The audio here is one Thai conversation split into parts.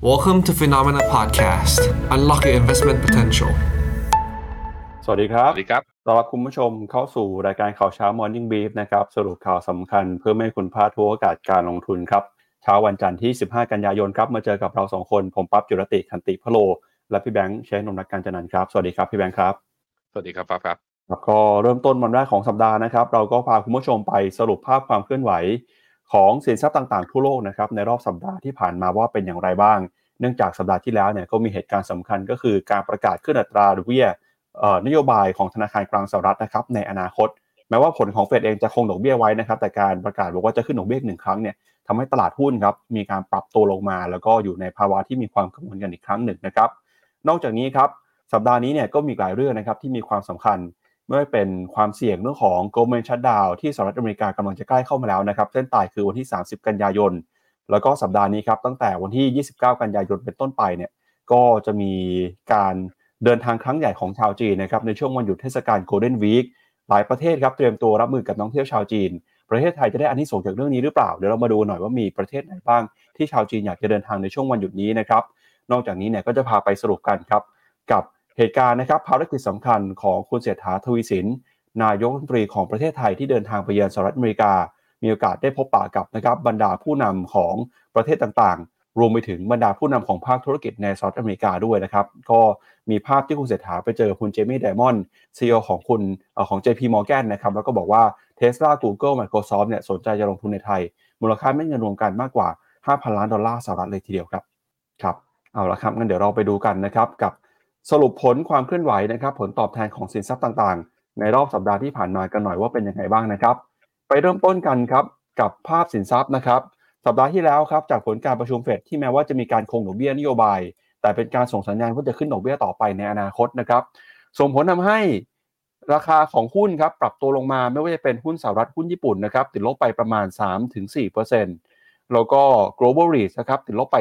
Welcome to Phenomena Podcast. Unlock your investment potential. สวัสดีครับ สวัสดีครับ ต้อนรับคุณผู้ชมเข้าสู่รายการข่าวเช้า Morning Brief นะครับ สรุปข่าวสำคัญเพื่อไม่ให้คุณพลาดทุกโอกาสการลงทุนครับ เช้าวันจันทร์ที่ 15 กันยายนครับ มาเจอกับเราสองคน ผมปั๊บจุรติคันติพะโล และพี่แบงค์เชนนมรักการจันนันท์ครับ สวัสดีครับพี่แบงค์ครับ สวัสดีครับปั๊บครับครับก็เริ่มต้นวันแรกของสัปดาห์นะครับ เราก็พาคุณผู้ชมไปสรุปภาพความเคลื่อนไหว ของสินทรัพย์ต่างๆ ทั่วโลกนะครับในรอบสัปดาห์ที่ผ่านมาว่าเป็นอย่างไรบ้าง เนื่องจากสัปดาห์ที่แล้วเนี่ยก็มีเหตุการณ์สำคัญก็คือการประกาศขึ้นอัตราดอกเบี้ยนโยบายของธนาคารกลางสหรัฐนะครับในอนาคต แม้ว่าผลของเฟดเองจะคงดอกเบี้ยไว้นะครับแต่การประกาศบอกว่าจะขึ้นดอกเบี้ยหนึ่งครั้งเนี่ยทำให้ตลาดหุ้นครับมีการปรับตัวลงมา แล้วก็อยู่ในภาวะที่มีความกังวลกันอีกครั้งหนึ่งนะครับนอกจากนี้ครับสัปดาห์นี้เนี่ยก็มีหลายเรื่องนะครับที่มีความสำคัญ ไม่ว่าเป็นความเสี่ยงเรื่องของ Goldman Shutdown ที่สหรัฐอเมริกากำลังจะใกล้เข้ามาแล้วนะครับ เส้นตายคือวันที่ 30 กันยายน แล้วก็สัปดาห์นี้ครับ ตั้งแต่วันที่ 29 กันยายนเป็นต้นไปเนี่ย ก็จะมีการเดินทางครั้งใหญ่ของชาวจีนนะครับ ในช่วงวันหยุดเทศกาล Golden Week หลายประเทศครับเตรียมตัวรับมือกับนักท่องเที่ยวชาวจีน ประเทศไทยจะได้อานิสงส์จากเรื่องนี้หรือเปล่า เดี๋ยวเรามาดูหน่อยว่ามีประเทศไหนบ้าง ที่ชาวจีนอยากจะเดินทางในช่วงวันหยุดนี้นะครับ นอกจากนี้เนี่ยก็จะพาไปสรุปกันครับกับ เหตุการณ์นะครับภารกิจสำคัญของคุณเศรษฐาทวีสิน นายกรัฐมนตรีของประเทศไทยที่เดินทางไปเยือนสหรัฐอเมริกา มีโอกาสได้พบปะกับนะครับบรรดาผู้นำของประเทศต่างๆ รวมไปถึงบรรดาผู้นำของภาคธุรกิจในสหรัฐอเมริกาด้วยนะครับ ก็มีภาพที่คุณเศรษฐาไปเจอคุณเจมี่ไดมอนด์ซีอของคุณเอ่อของ JP Morgan นะครับแล้วก็บอกว่า Tesla Google Microsoft เนี่ยสนใจจะลงทุนในไทย มูลค่าไม่เงินรวมกันมากกว่า 5,000 ล้านดอลลาร์สหรัฐเลยทีเดียวครับครับเอาละครับงั้นเดี๋ยวเราไปดูกันนะครับกับ สรุปผลความเคลื่อนไหวนะครับ ผลตอบแทนของสินทรัพย์ต่างๆ ในรอบสัปดาห์ที่ผ่านมากันหน่อยว่าเป็นยังไงบ้างนะครับ ไปเริ่มต้นกันครับกับภาพสินทรัพย์นะครับสัปดาห์ที่แล้วครับจากผลการประชุมเฟดที่แม้ว่าจะมีการคงดอกเบี้ยนโยบาย แต่เป็นการส่งสัญญาณว่าจะขึ้นดอกเบี้ยต่อไปในอนาคตนะครับส่งผลทำให้ราคาของหุ้นครับปรับตัวลงมาไม่ว่าจะเป็นหุ้นสหรัฐหุ้นญี่ปุ่นนะครับติดลบไปประมาณ 3-4%แล้วก็ global REIT นะครับติดลบไป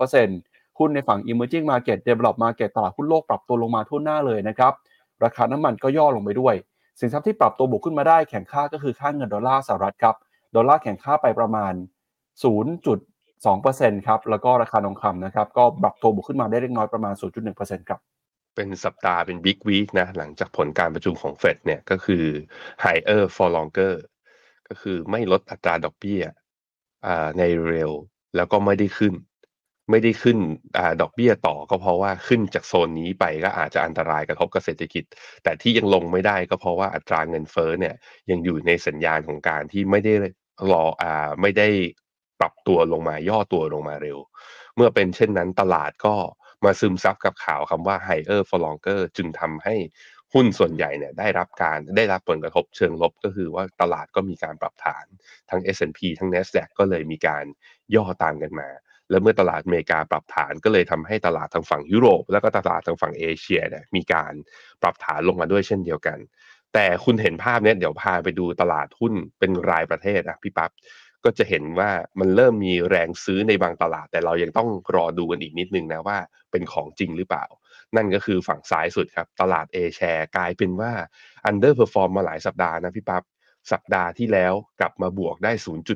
4.3% หุ้นในฝั่ง emerging market developed market ตลาดหุ้นโลกปรับตัวลงมาทั่วหน้าเลยนะครับ ราคาน้ำมันก็ย่อลงไปด้วย สินทรัพย์ที่ปรับตัวบวกขึ้นมาได้แข็งค่าก็คือค่าเงินดอลลาร์สหรัฐครับ ดอลลาร์แข็งค่าไปประมาณ 0.2%ครับ แล้วก็ราคาทองคำนะครับ ก็ปรับตัวบวกขึ้นมาได้เล็กน้อยประมาณ 0.1%ครับเป็นสัปดาห์เป็น big week นะหลังจากผลการประชุมของเฟดเนี่ยก็คือ higher for longer ก็คือไม่ลดอัตราดอกเบี้ยอ่าในเร็ว แล้วก็ไม่ได้ขึ้น ไม่ได้ขึ้นอดอกเบี้ยต่อก็เพราะว่าขึ้นจากโซนนี้ไปก็อาจจะอันตรายกระทบกับเศรษฐกิจ แต่ที่ยังลงไม่ได้ก็เพราะว่าอัตราเงินเฟ้อเนี่ยยังอยู่ในสัญญาณของการที่ไม่ได้รออ่าไม่ได้ปรับตัวลงมาย่อตัวลงมาเร็ว เมื่อเป็นเช่นนั้นตลาดก็มาซึมซับกับข่าวคำว่า higher for longer จึงทำให้หุ้นส่วนใหญ่เนี่ยได้รับการได้รับผลกระทบเชิงลบก็คือว่าตลาดก็มีการปรับฐานทั้ง S&P ทั้ง NASDAQ ก็เลยมีการย่อตามกันมา แล้วเมื่อตลาดอเมริกาปรับฐานก็เลยทำให้ตลาดทางฝั่งยุโรป แล้วก็ตลาดทางฝั่งเอเชียเนี่ยมีการปรับฐานลงมาด้วยเช่นเดียวกัน แต่คุณเห็นภาพเนี้ยเดี๋ยวพาไปดูตลาดหุ้นเป็นรายประเทศอะพี่ปั๊บก็จะเห็นว่ามันเริ่มมีแรงซื้อในบางตลาด แต่เรายังต้องรอดูกันอีกนิดนึงนะว่าเป็นของจริงหรือเปล่า นั่นก็คือฝั่งซ้ายสุดครับ ตลาด A share กลายเป็นว่า underperform มาหลายสัปดาห์นะพี่ปั๊บ สัปดาห์ที่แล้วกลับมาบวกได้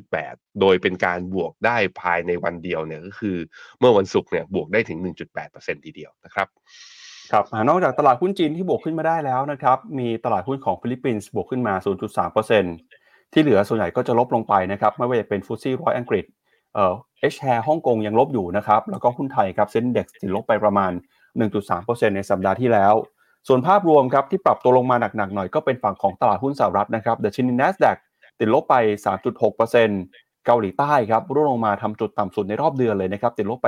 0.8 โดยเป็นการบวกได้ภายในวันเดียวเนี่ยก็คือเมื่อวันศุกร์เนี่ยบวกได้ถึง 1.8%ทีเดียวนะครับครับนอกจากตลาดหุ้นจีนที่บวกขึ้นมาได้แล้วนะครับ มีตลาดหุ้นของฟิลิปปินส์บวกขึ้นมา 0.3%ที่เหลือส่วนใหญ่ก็จะลบลงไปนะครับ ไม่ว่าจะเป็นฟุตซี่ร้อยอังกฤษ เอ่อเอชแชร์ฮ่องกงยังลบอยู่นะครับ แล้วก็หุ้นไทยครับเซ็นเด็กติดลบไปประมาณ 1.3%ในสัปดาห์ที่แล้ว ส่วนภาพรวมครับที่ปรับตัวลงมาหนักๆหน่อยก็เป็นฝั่งของตลาดหุ้นสหรัฐนะครับดัชนี NASDAQ ติดลบไป 3.6%เกาหลีใต้ครับร่วงลงมาทำจุดต่ำสุดในรอบเดือนเลยนะครับติดลบไป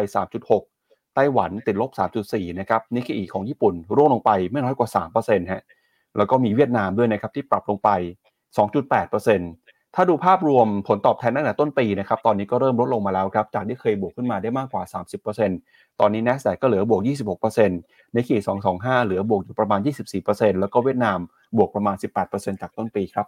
3.6 ไต้หวันติดลบ 3.4 นะครับนิกเกอีของญี่ปุ่นร่วงลงไปไม่น้อยกว่า 3%ฮะแล้วก็มีเวียดนามด้วยนะครับที่ปรับลงไป 2.8% ถ้าดูภาพรวมผลตอบแทนตั้งแต่ต้นปีนะครับ ตอนนี้ก็เริ่มลดลงมาแล้วครับ จากที่เคยบวกขึ้นมาได้มากกว่า 30%ตอนนี้ NASDAQ ก็เหลือบวก 26%นิกเกอี225 เหลือบวกอยู่ประมาณ 24%แล้วก็เวียดนามบวกประมาณ 18%จากต้นปีครับ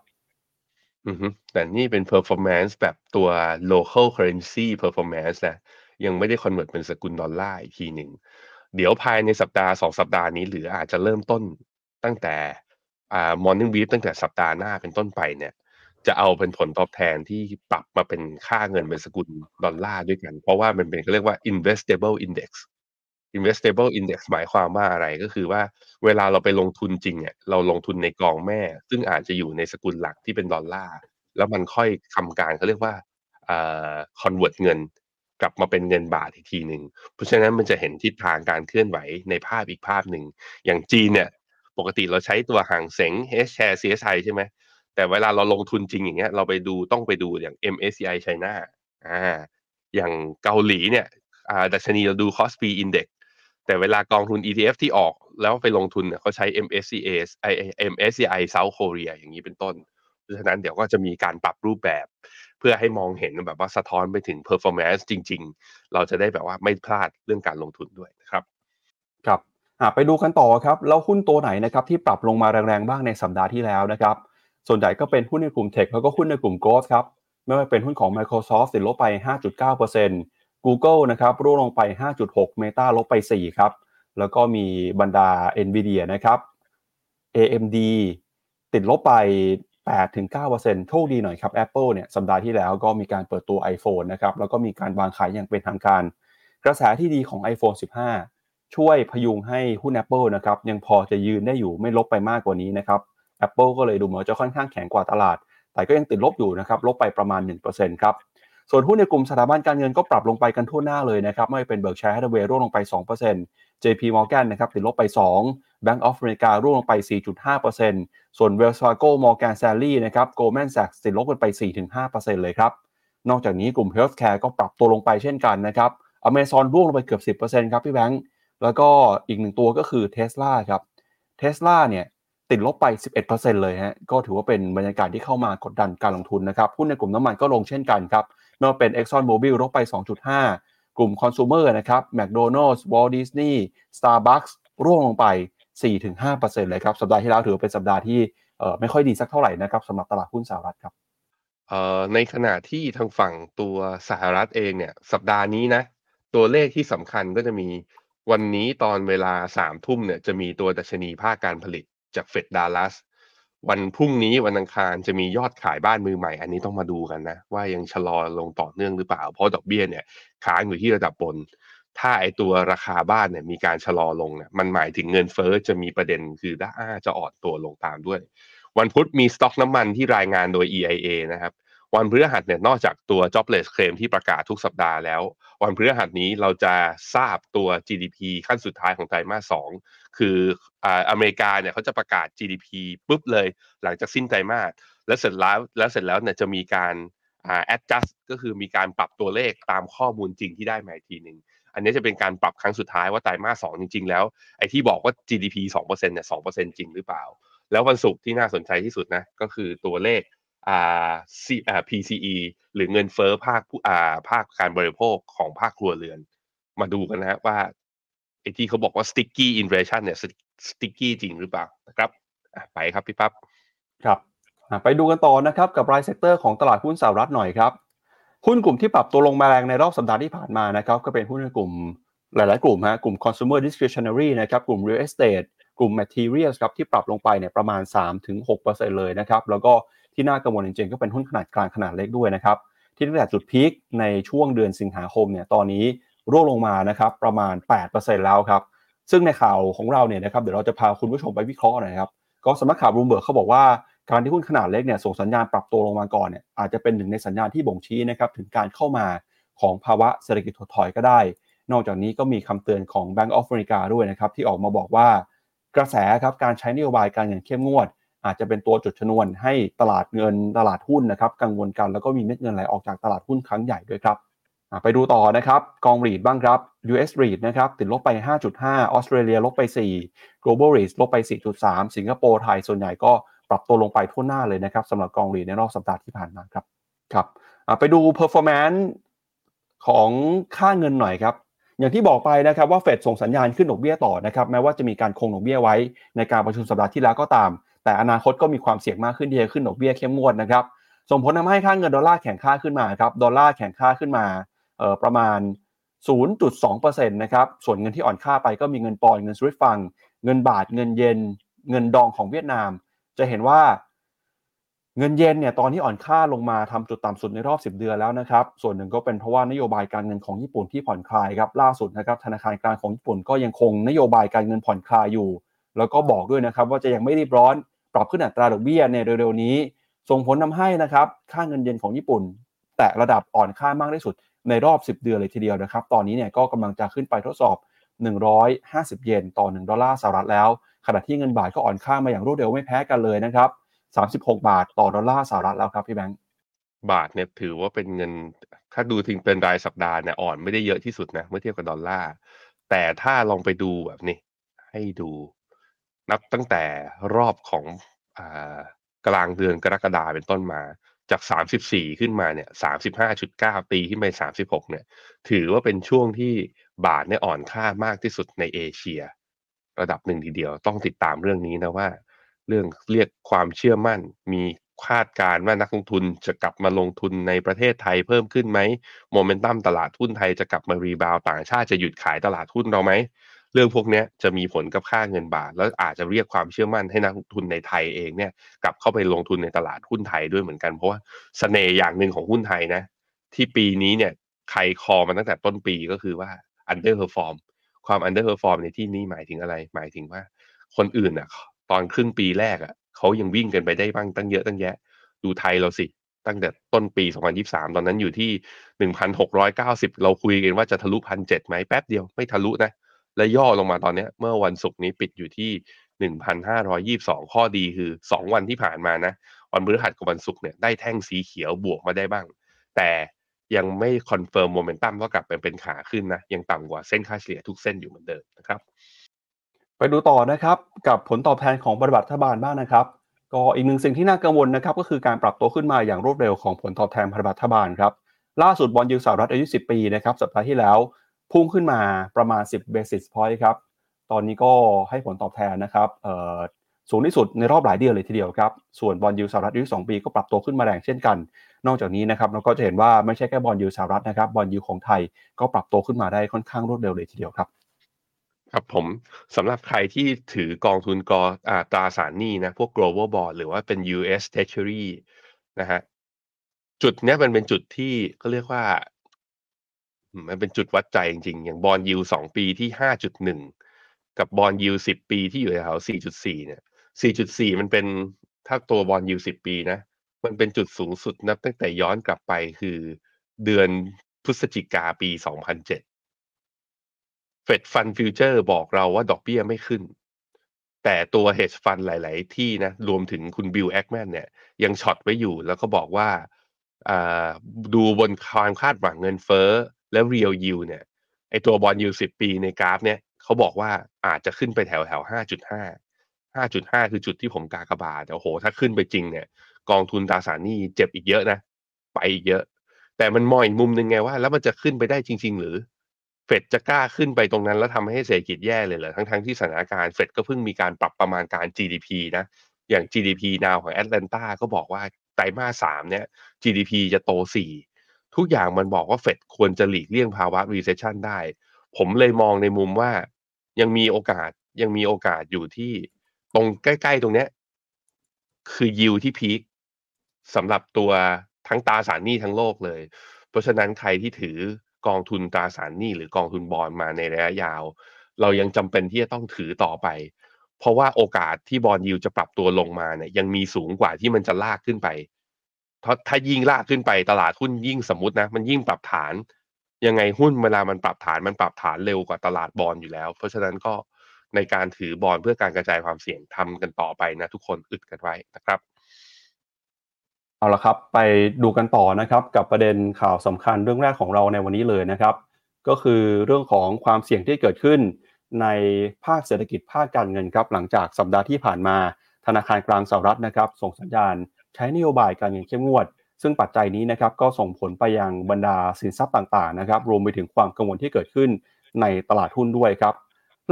อืแต่นี่เป็น performance แบบตัว local currency performance นะ ยังไม่ได้ convert เป็นสกุลดอลลาร์อีกทีหนึ่ง เดี๋ยวภายในสัปดาห์สองสัปดาห์นี้หรืออาจจะเริ่มต้นตั้งแต่ morning brief ตั้งแต่สัปดาห์หน้าเป็นต้นไปเนี่ย จะเอาเป็นผลตอบแทนที่ปรับมาเป็นค่าเงินเป็นสกุลดอลลาร์ด้วยกัน เพราะว่ามันเป็นเรียกว่า investable index investable index หมายความว่าอะไรก็คือว่าเวลาเราไปลงทุนจริงเนี่ยเราลงทุนในกองแม่ ซึ่งอาจจะอยู่ในสกุลหลักที่เป็นดอลลาร์แล้วมันค่อยทำการเขาเรียกว่าเอ่อ convert เงินกลับมาเป็นเงินบาทอีกทีหนึ่งเพราะฉะนั้นมันจะเห็นทิศทางการเคลื่อนไหวในภาพอีกภาพหนึ่งอย่างจีนเนี่ยปกติเราใช้ตัวห่างเสง H share CSI ใช่ไหม แต่เวลาเราลงทุนจริงอย่างเงี้ยเราไปดูต้องไปดูอย่าง MSCI China อ่าอย่างเกาหลีเนี่ยอ่าดัชนีเราดู Kospi Index แต่เวลากองทุน ETF ที่ออกแล้วไปลงทุนเนี่ยเขาใช้ MSCA MSCI South Korea อย่างนี้เป็นต้น เพราะฉะนั้นเดี๋ยวก็จะมีการปรับรูปแบบ เพื่อให้มองเห็นแบบว่าสะท้อนไปถึง performance จริง ๆ เราจะได้แบบว่าไม่พลาดเรื่องการลงทุนด้วยนะครับ ครับไปดูกันต่อครับ แล้วหุ้นตัวไหนนะครับที่ปรับลงมาแรงๆบ้างในสัปดาห์ที่แล้วนะครับ ส่วนใหญ่ก็เป็นหุ้นในกลุ่มเทคแล้วก็หุ้นในกลุ่มโกลด์ครับไม่ว่าเป็นหุ้นของ Microsoft ติดลบไป 5.9% Google นะครับร่วงลงไป 5.6 Meta ลบไป 4 ครับ แล้วก็มีบรรดา Nvidia นะครับ AMD ติดลบไป 8-9%โชคดีหน่อยครับ Apple เนี่ยสัปดาห์ที่แล้วก็มีการเปิดตัว iPhone นะครับ แล้วก็มีการวางขายอย่างเป็นทางการ กระแสที่ดีของ iPhone 15 ช่วยพยุงให้หุ้น Apple นะครับยังพอจะยืนได้อยู่ไม่ลบไปมากกว่านี้นะครับ Apple ก็เลยดูเหมือนจะค่อนข้างแข็งกว่าตลาด แต่ก็ยังติดลบอยู่นะครับ ลบไปประมาณ 1%ครับ ส่วนหุ้นในกลุ่มสถาบันการเงินก็ปรับลงไปกันทั่วหน้าเลยนะครับ ไม่เป็น Berkshire Hathaway ร่วงลงไป 2% JP Morgan นะครับติดลบไป 2 Bank of America ร่วงลงไป 4.5%ส่วน Wells Fargo Morgan Stanley นะครับ Goldman Sachs ติดลบกันไป 4-5%เลยครับ นอกจากนี้กลุ่ม Healthcare ก็ปรับตัวลงไปเช่นกันนะครับ Amazon ร่วงลงไปเกือบ 10%ครับพี่แบงค์แล้วก็อีกหนึ่งตัวก็คือ Tesla ครับ Tesla เนี่ย ติดลบไป 11%เลยฮะก็ถือว่าเป็นบรรยากาศที่เข้ามากดดันการลงทุนนะครับหุ้นในกลุ่มน้ำมันก็ลงเช่นกันครับไม่ว่าเป็น Exxon Mobil ลบไป 2.5 กลุ่ม Consumer นะครับ McDonald's Walt Disney Starbucks ร่วงลงไป 4-5%เลยครับสัปดาห์ที่แล้วถือว่าเป็นสัปดาห์ที่ไม่ค่อยดีสักเท่าไหร่นะครับสำหรับตลาดหุ้นสหรัฐครับในขณะที่ทางฝั่งตัวสหรัฐเองเนี่ยสัปดาห์นี้นะตัวเลขที่สำคัญก็จะมีวันนี้ตอนเวลาสามทุ่มเนี่ยจะมีตัวดัชนีภาคการผลิต จากเฟดดัลลัสวันพรุ่งนี้วันอังคารจะมียอดขายบ้านมือใหม่ อันนี้ต้องมาดูกันนะ ว่ายังชะลอลงต่อเนื่องหรือเปล่า เพราะดอกเบี้ยเนี่ยค้างอยู่ที่ระดับบน ถ้าไอตัวราคาบ้านเนี่ยมีการชะลอลงเนี่ยมันหมายถึงเงินเฟอ้อจะมีประเด็นคือด้าจะอ่อนตัวลงตามด้วย วันพุธมีสต็อกน้ำมันที่รายงานโดย EIA นะครับ วันพฤหัสเนี่ยนอกจากตัว jobless claim ที่ประกาศทุกสัปดาห์แล้ว วันพฤหัสนี้เราจะทราบตัว GDP ขั้นสุดท้ายของไตรมาสสองคืออ่าอเมริกาเนี่ยเขาจะประกาศ GDP ปุ๊บเลยหลังจากสิ้นไตรมาสแล้วเสร็จแล้วแล้วเสร็จแล้วเนี่ยจะมีการอ่า adjust ก็คือมีการปรับตัวเลขตามข้อมูลจริงที่ได้มาอีกทีหนึ่งอันนี้จะเป็นการปรับครั้งสุดท้ายว่าไตรมาสสองจริง ๆ แล้วไอ้ที่บอกว่า GDP 2%เนี่ย2%จริงหรือเปล่า แล้ววันศุกร์ที่น่าสนใจที่สุดนะก็คือตัวเลข PCE หรือเงินเฟ้อภาคผู้อ่าภาคการบริโภคของภาคครัวเรือน มาดูกันนะว่าไอ้ที่เขาบอกว่า sticky inflation เนี่ย sticky จริงหรือเปล่านะครับไปครับพี่ปั๊บครับไปดูกันต่อนะครับกับราย sector ของตลาดหุ้นสหรัฐหน่อยครับหุ้นกลุ่มที่ปรับตัวลงมาแรงในรอบสัปดาห์ที่ผ่านมานะครับก็เป็นหุ้นในกลุ่มหลาย ๆ กลุ่มฮะกลุ่ม consumer discretionary นะครับกลุ่ม real estate กลุ่ม materials ครับที่ปรับลงไปเนี่ยประมาณ 3-6%เลยนะครับแล้วก็ ที่น่ากังวลจริงๆก็เป็นหุ้นขนาดกลางขนาดเล็กด้วยนะครับที่ตั้งแต่จุด peak ในช่วงเดือนสิงหาคมเนี่ยตอนนี้ร่วงลงมานะครับประมาณ 8%แล้วครับซึ่งในข่าวของเราเนี่ยนะครับเดี๋ยวเราจะพาคุณผู้ชมไปวิเคราะห์หน่อยครับก็สำนักข่าวรูมเบิร์กเขาบอกว่าการที่หุ้นขนาดเล็กเนี่ยส่งสัญญาณปรับตัวลงมาก่อนเนี่ยอาจจะเป็นหนึ่งในสัญญาณที่บ่งชี้นะครับถึงการเข้ามาของภาวะเศรษฐกิจถดถอยก็ได้ นอกจากนี้ก็มีคำเตือนของ Bank of America ด้วยนะครับที่ออกมาบอกว่ากระแสครับการใช้นโยบายการเงินเข้มงวด อาจจะเป็นตัวจุดชนวนให้ตลาดเงินตลาดหุ้นนะครับกังวลกันแล้วก็มีเม็ดเงินไหลออกจากตลาดหุ้นครั้งใหญ่ด้วยครับไปดูต่อนะครับกองรีดบ้างครับ US REIT นะครับติดลบไป 5.5 ออสเตรเลียลบไป 4 Global REIT ลบไป 4.3 สิงคโปร์ไทยส่วนใหญ่ก็ปรับตัวลงไปทั่วหน้าเลยนะครับสำหรับกองรีดในรอบสัปดาห์ที่ผ่านมาครับครับไปดู performance ของค่าเงินหน่อยครับอย่างที่บอกไปนะครับว่าเฟดส่งสัญญาณขึ้นดอกเบี้ยต่อนะครับแม้ว่าจะมีการคงดอกเบี้ยไว้ในการประชุมสัปดาห์ที่แล้วก็ตาม แต่อนาคตก็มีความเสี่ยงมากขึ้นที่จะขึ้นดอกเบี้ยเข้มงวดนะครับ ส่งผลทำให้ค่าเงินดอลลาร์แข็งค่าขึ้นมาครับ ดอลลาร์แข็งค่าขึ้นมาประมาณ 0.2%นะครับ ส่วนเงินที่อ่อนค่าไปก็มีเงินปอนเงินสวิตฟัง เงินบาท เงินเยน เงินดองของเวียดนาม จะเห็นว่าเงินเยนเนี่ยตอนที่อ่อนค่าลงมาทำจุดต่ำสุดในรอบ 10 เดือนแล้วนะครับ ส่วนหนึ่งก็เป็นเพราะว่านโยบายการเงินของญี่ปุ่นที่ผ่อนคลายครับ ล่าสุดนะครับธนาคารกลางของญี่ปุ่นก็ยังคงนโยบายการเงินผ่อนคลายอยู่ แล้วก็บอกด้วยนะครับว่าจะยังไม่รีบร้อน ปรับขึ้นอัตราดอกเบี้ยในเร็วๆนี้ ส่งผลทาให้นะครับค่าเงินเยนของญี่ปุ่น แตะระดับอ่อนค่ามากที่สุดในรอบ 10 เดือนเลยทีเดียวนะครับ ตอนนี้เนี่ยก็กำลังจะขึ้นไปทดสอบ 150 เยนต่อ 1 ดอลลาร์สหรัฐแล้ว ขณะที่เงินบาทก็อ่อนค่ามาอย่างรวดเร็วไม่แพ้กันเลยนะครับ 36 บาทต่อดอลลาร์สหรัฐแล้วครับพี่แบงค์บาทเนี่ยถือว่าเป็นเงินถ้าดูถึงเป็นรายสัปดาห์เนี่ยอ่อนไม่ได้เยอะที่สุดนะเมื่อเทียบกับดอลลาร์แต่ถ้าลองไปดูแบบนี้ให้ดู นับตั้งแต่รอบของอกลางเดือนกรกฎาเป็นต้นมาจาก 34 ขึ้นมาเนี่ย 35.9ตีขึ้นไป 36 เนี่ย ถือว่าเป็นช่วงที่บาทเนี่ยอ่อนค่ามากที่สุดในเอเชีย ระดับหนึ่งทีเดียวต้องติดตามเรื่องนี้นะว่า เรื่องเรียกความเชื่อมั่น มีคาดการณ์ว่านักลงทุนจะกลับมาลงทุนในประเทศไทยเพิ่มขึ้นไหมโมเมนตัมตลาดหุ้นไทยจะกลับมารีบาวต่างชาติจะหยุดขายตลาดหุ้นเราไหม เรื่องพวกนี้จะมีผลกับค่าเงินบาท แล้วอาจจะเรียกความเชื่อมั่นให้นักลงทุนในไทยเองเนี่ยกลับเข้าไปลงทุนในตลาดหุ้นไทยด้วยเหมือนกันเพราะว่าเสน่ห์อย่างหนึ่งของหุ้นไทยนะ ที่ปีนี้เนี่ยใครคอมาตั้งแต่ต้นปีก็คือว่า underperform ความ underperform ในที่นี้หมายถึงอะไร หมายถึงว่า คนอื่นอะ ตอนครึ่งปีแรกอะเขายังวิ่งกันไปได้บ้างตั้งเยอะตั้งแยะ ดูไทยเราสิตั้งแต่ต้นปี 2023 ตอนนั้นอยู่ที่ 1,690 เราคุยกันว่าจะทะลุพันเจ็ดไหมแป๊บเดียวไม่ทะลุนะ และย่อลงมาตอนนี้เมื่อวันศุกร์นี้ปิดอยู่ที่ 1,522 ข้อดีคือ 2 วันที่ผ่านมานะ วันพฤหัสกับวันศุกร์เนี่ยได้แท่งสีเขียวบวกมาได้บ้าง แต่ยังไม่ confirm momentum ว่ากลับเป็นเป็นขาขึ้นนะ ยังต่ำกว่าเส้นค่าเฉลี่ยทุกเส้นอยู่เหมือนเดิมนะครับ ไปดูต่อนะครับกับผลตอบแทนของพันธบัตรรัฐบาลบ้างนะครับก็อีกหนึ่งสิ่งที่น่ากังวลนะครับก็คือการปรับตัวขึ้นมาอย่างรวดเร็วของผลตอบแทนพันธบัตรรัฐบาลครับล่าสุด bond yield สหรัฐอายุ 10 ปีนะครับสัปดาห์ที่แล้ว พุ่งขึ้นมาประมาณ 10 basis point ครับ ตอนนี้ก็ให้ผลตอบแทนนะครับสูงที่สุดในรอบหลายเดือนเลยทีเดียวครับ ส่วน bond yield สหรัฐอายุ2ปีก็ปรับตัวขึ้นมาแรงเช่นกัน นอกจากนี้นะครับเราก็จะเห็นว่าไม่ใช่แค่ bond yield สหรัฐนะครับ bond yield ของไทยก็ปรับตัวขึ้นมาได้ค่อนข้างรวดเร็วเลยทีเดียวครับ ครับผมสำหรับใครที่ถือกองทุนกออาตราสารหนี้นะพวก global bond หรือว่าเป็น US treasury นะฮะจุดนี้มันเป็นจุดที่ก็เรียกว่า มันเป็นจุดวัดใจจริงๆ อย่าง bond yield สองปีที่ห้าจุดหนึ่งกับ bond yield สิบปีที่อยู่แถวสี่จุดสี่เนี่ยสี่จุดสี่มันเป็นถ้าตัว bond yield สิบปีนะ มันเป็นจุดสูงสุดนับตั้งแต่ย้อนกลับไปคือเดือนพฤศจิกาปีสองพันเจ็ด Fed fund futures บอกเราว่าดอกเบี้ยไม่ขึ้น แต่ตัว hedge fund หลาย ๆ ที่นะ รวมถึงคุณบิลแอคแมนเนี่ย ยัง short ไว้อยู่แล้วก็บอกว่าดูบนความคาดหวังเงินเฟ้อ และ real yield เนี่ยไอตัว bond yield สิบปีในกราฟเนี่ยเขาบอกว่าอาจจะขึ้นไปแถวแถวห้าจุดห้าห้าจุดห้าคือจุดที่ผมกากบาทแต่โอ้โห ถ้าขึ้นไปจริงเนี่ย กองทุนตราสารหนี้เจ็บอีกเยอะนะ ไปอีกเยอะ แต่มันมองอีกมุมหนึ่งไงว่า แล้วมันจะขึ้นไปได้จริง ๆ หรือ เฟดจะกล้าขึ้นไปตรงนั้นแล้วทำให้เศรษฐกิจแย่เลยเหรอทั้งๆทที่สถานการณ์เฟดก็เพิ่งมีการปรับประมาณการ GDP นะ อย่าง GDP นาวของแอตแลนตาก็บอกว่าไตรมาสสามเนี่ย GDP จะโตสี่ ทุกอย่างมันบอกว่าเฟดควรจะหลีกเลี่ยงภาวะ recession ได้ ผมเลยมองในมุมว่ายังมีโอกาสยังมีโอกาสอยู่ที่ตรงใกล้ ๆ ตรงเนี้ย คือยิวที่พีคสำหรับตัวทั้งตราสารหนี้ทั้งโลกเลย เพราะฉะนั้นใครที่ถือกองทุนตราสารหนี้หรือกองทุนบอลมาในระยะยาว เรายังจำเป็นที่จะต้องถือต่อไป เพราะว่าโอกาสที่บอลยิวจะปรับตัวลงมาเนี่ยยังมีสูงกว่าที่มันจะลากขึ้นไป ถ้ายิ่งลากขึ้นไปตลาดหุ้นยิ่งสมมตินะ มันยิ่งปรับฐาน ยังไงหุ้นเวลามันปรับฐานมันปรับฐานเร็วกว่าตลาดบอลอยู่แล้ว เพราะฉะนั้นก็ในการถือบอลเพื่อการกระจายความเสี่ยงทำกันต่อไปนะ ทุกคนอึดกันไว้นะครับ เอาละครับไปดูกันต่อนะครับ กับประเด็นข่าวสำคัญเรื่องแรกของเราในวันนี้เลยนะครับ ก็คือเรื่องของความเสี่ยงที่เกิดขึ้นในภาคเศรษฐกิจภาคการเงินครับหลังจากสัปดาห์ที่ผ่านมาธนาคารกลางสหรัฐนะครับ ส่งสัญญาณ ใช้นโยบายการเงินเข้มงวด ซึ่งปัจจัยนี้นะครับก็ส่งผลไปยังบรรดาสินทรัพย์ต่างๆนะครับรวมไปถึงความกังวลที่เกิดขึ้นในตลาดหุ้นด้วยครับ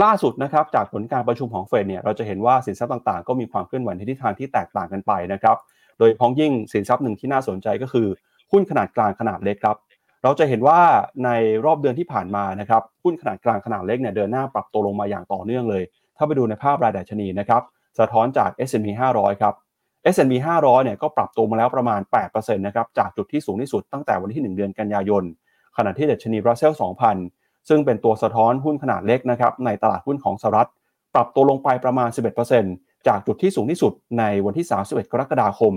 ล่าสุดนะครับจากผลการประชุมของเฟดเนี่ยเราจะเห็นว่าสินทรัพย์ต่างๆ ก็มีความเคลื่อนไหวในทิศทางที่แตกต่างกันไปนะครับโดยพ้องยิ่งสินทรัพย์หนึ่งที่น่าสนใจก็คือหุ้นขนาดกลางขนาดเล็กครับเราจะเห็นว่าในรอบเดือนที่ผ่านมานะครับหุ้นขนาดกลางขนาดเล็กเนี่ยเดินหน้าปรับตัวลงมาอย่างต่อเนื่องเลย ถ้าไปดูในภาพรายดัชนีนะครับสะท้อนจาก S&P 500 ครับ S&P 500 เนี่ยก็ปรับตัวมาแล้วประมาณ 8%นะครับ จากจุดที่สูงที่สุดตั้งแต่วันที่ 1 เดือนกันยายน ขณะที่ดัชนีบรัสเซล2,000 ซึ่งเป็นตัวสะท้อนหุ้นขนาดเล็กนะครับ ในตลาดหุ้นของสหรัฐ ปรับตัวลงไปประมาณ 11%จากจุดที่สูงที่สุดในวันที่ 31 กรกฎาคม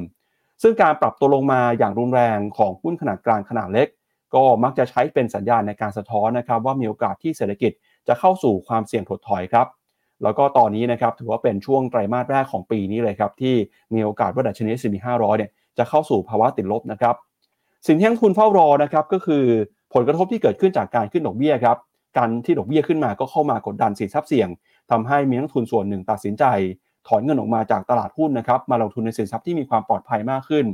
ซึ่งการปรับตัวลงมาอย่างรุนแรงของหุ้นขนาดกลางขนาดเล็ก ก็มักจะใช้เป็นสัญญาณในการสะท้อนนะครับว่ามีโอกาสที่เศรษฐกิจจะเข้าสู่ความเสี่ยงถดถอยครับ แล้วก็ตอนนี้นะครับถือว่าเป็นช่วงไตรมาสแรกของปีนี้เลยครับที่มีโอกาสว่าดัชนี S&P 500 เนี่ยจะเข้าสู่ภาวะติดลบนะครับสิ่งที่นักทุนเฝ้ารอนะครับก็คือผลกระทบที่เกิดขึ้นจากการขึ้นดอกเบี้ยครับการที่ดอกเบี้ยขึ้นมาก็เข้ามากดดันสินทรัพย์เสี่ยงทำให้มีนักทุนส่วนหนึ่งตัดสินใจ ถอนเงินออกมาจากตลาดหุ้นนะครับมาลงทุนในสินทรัพย์ที่มีความปลอดภัยมากขึ้น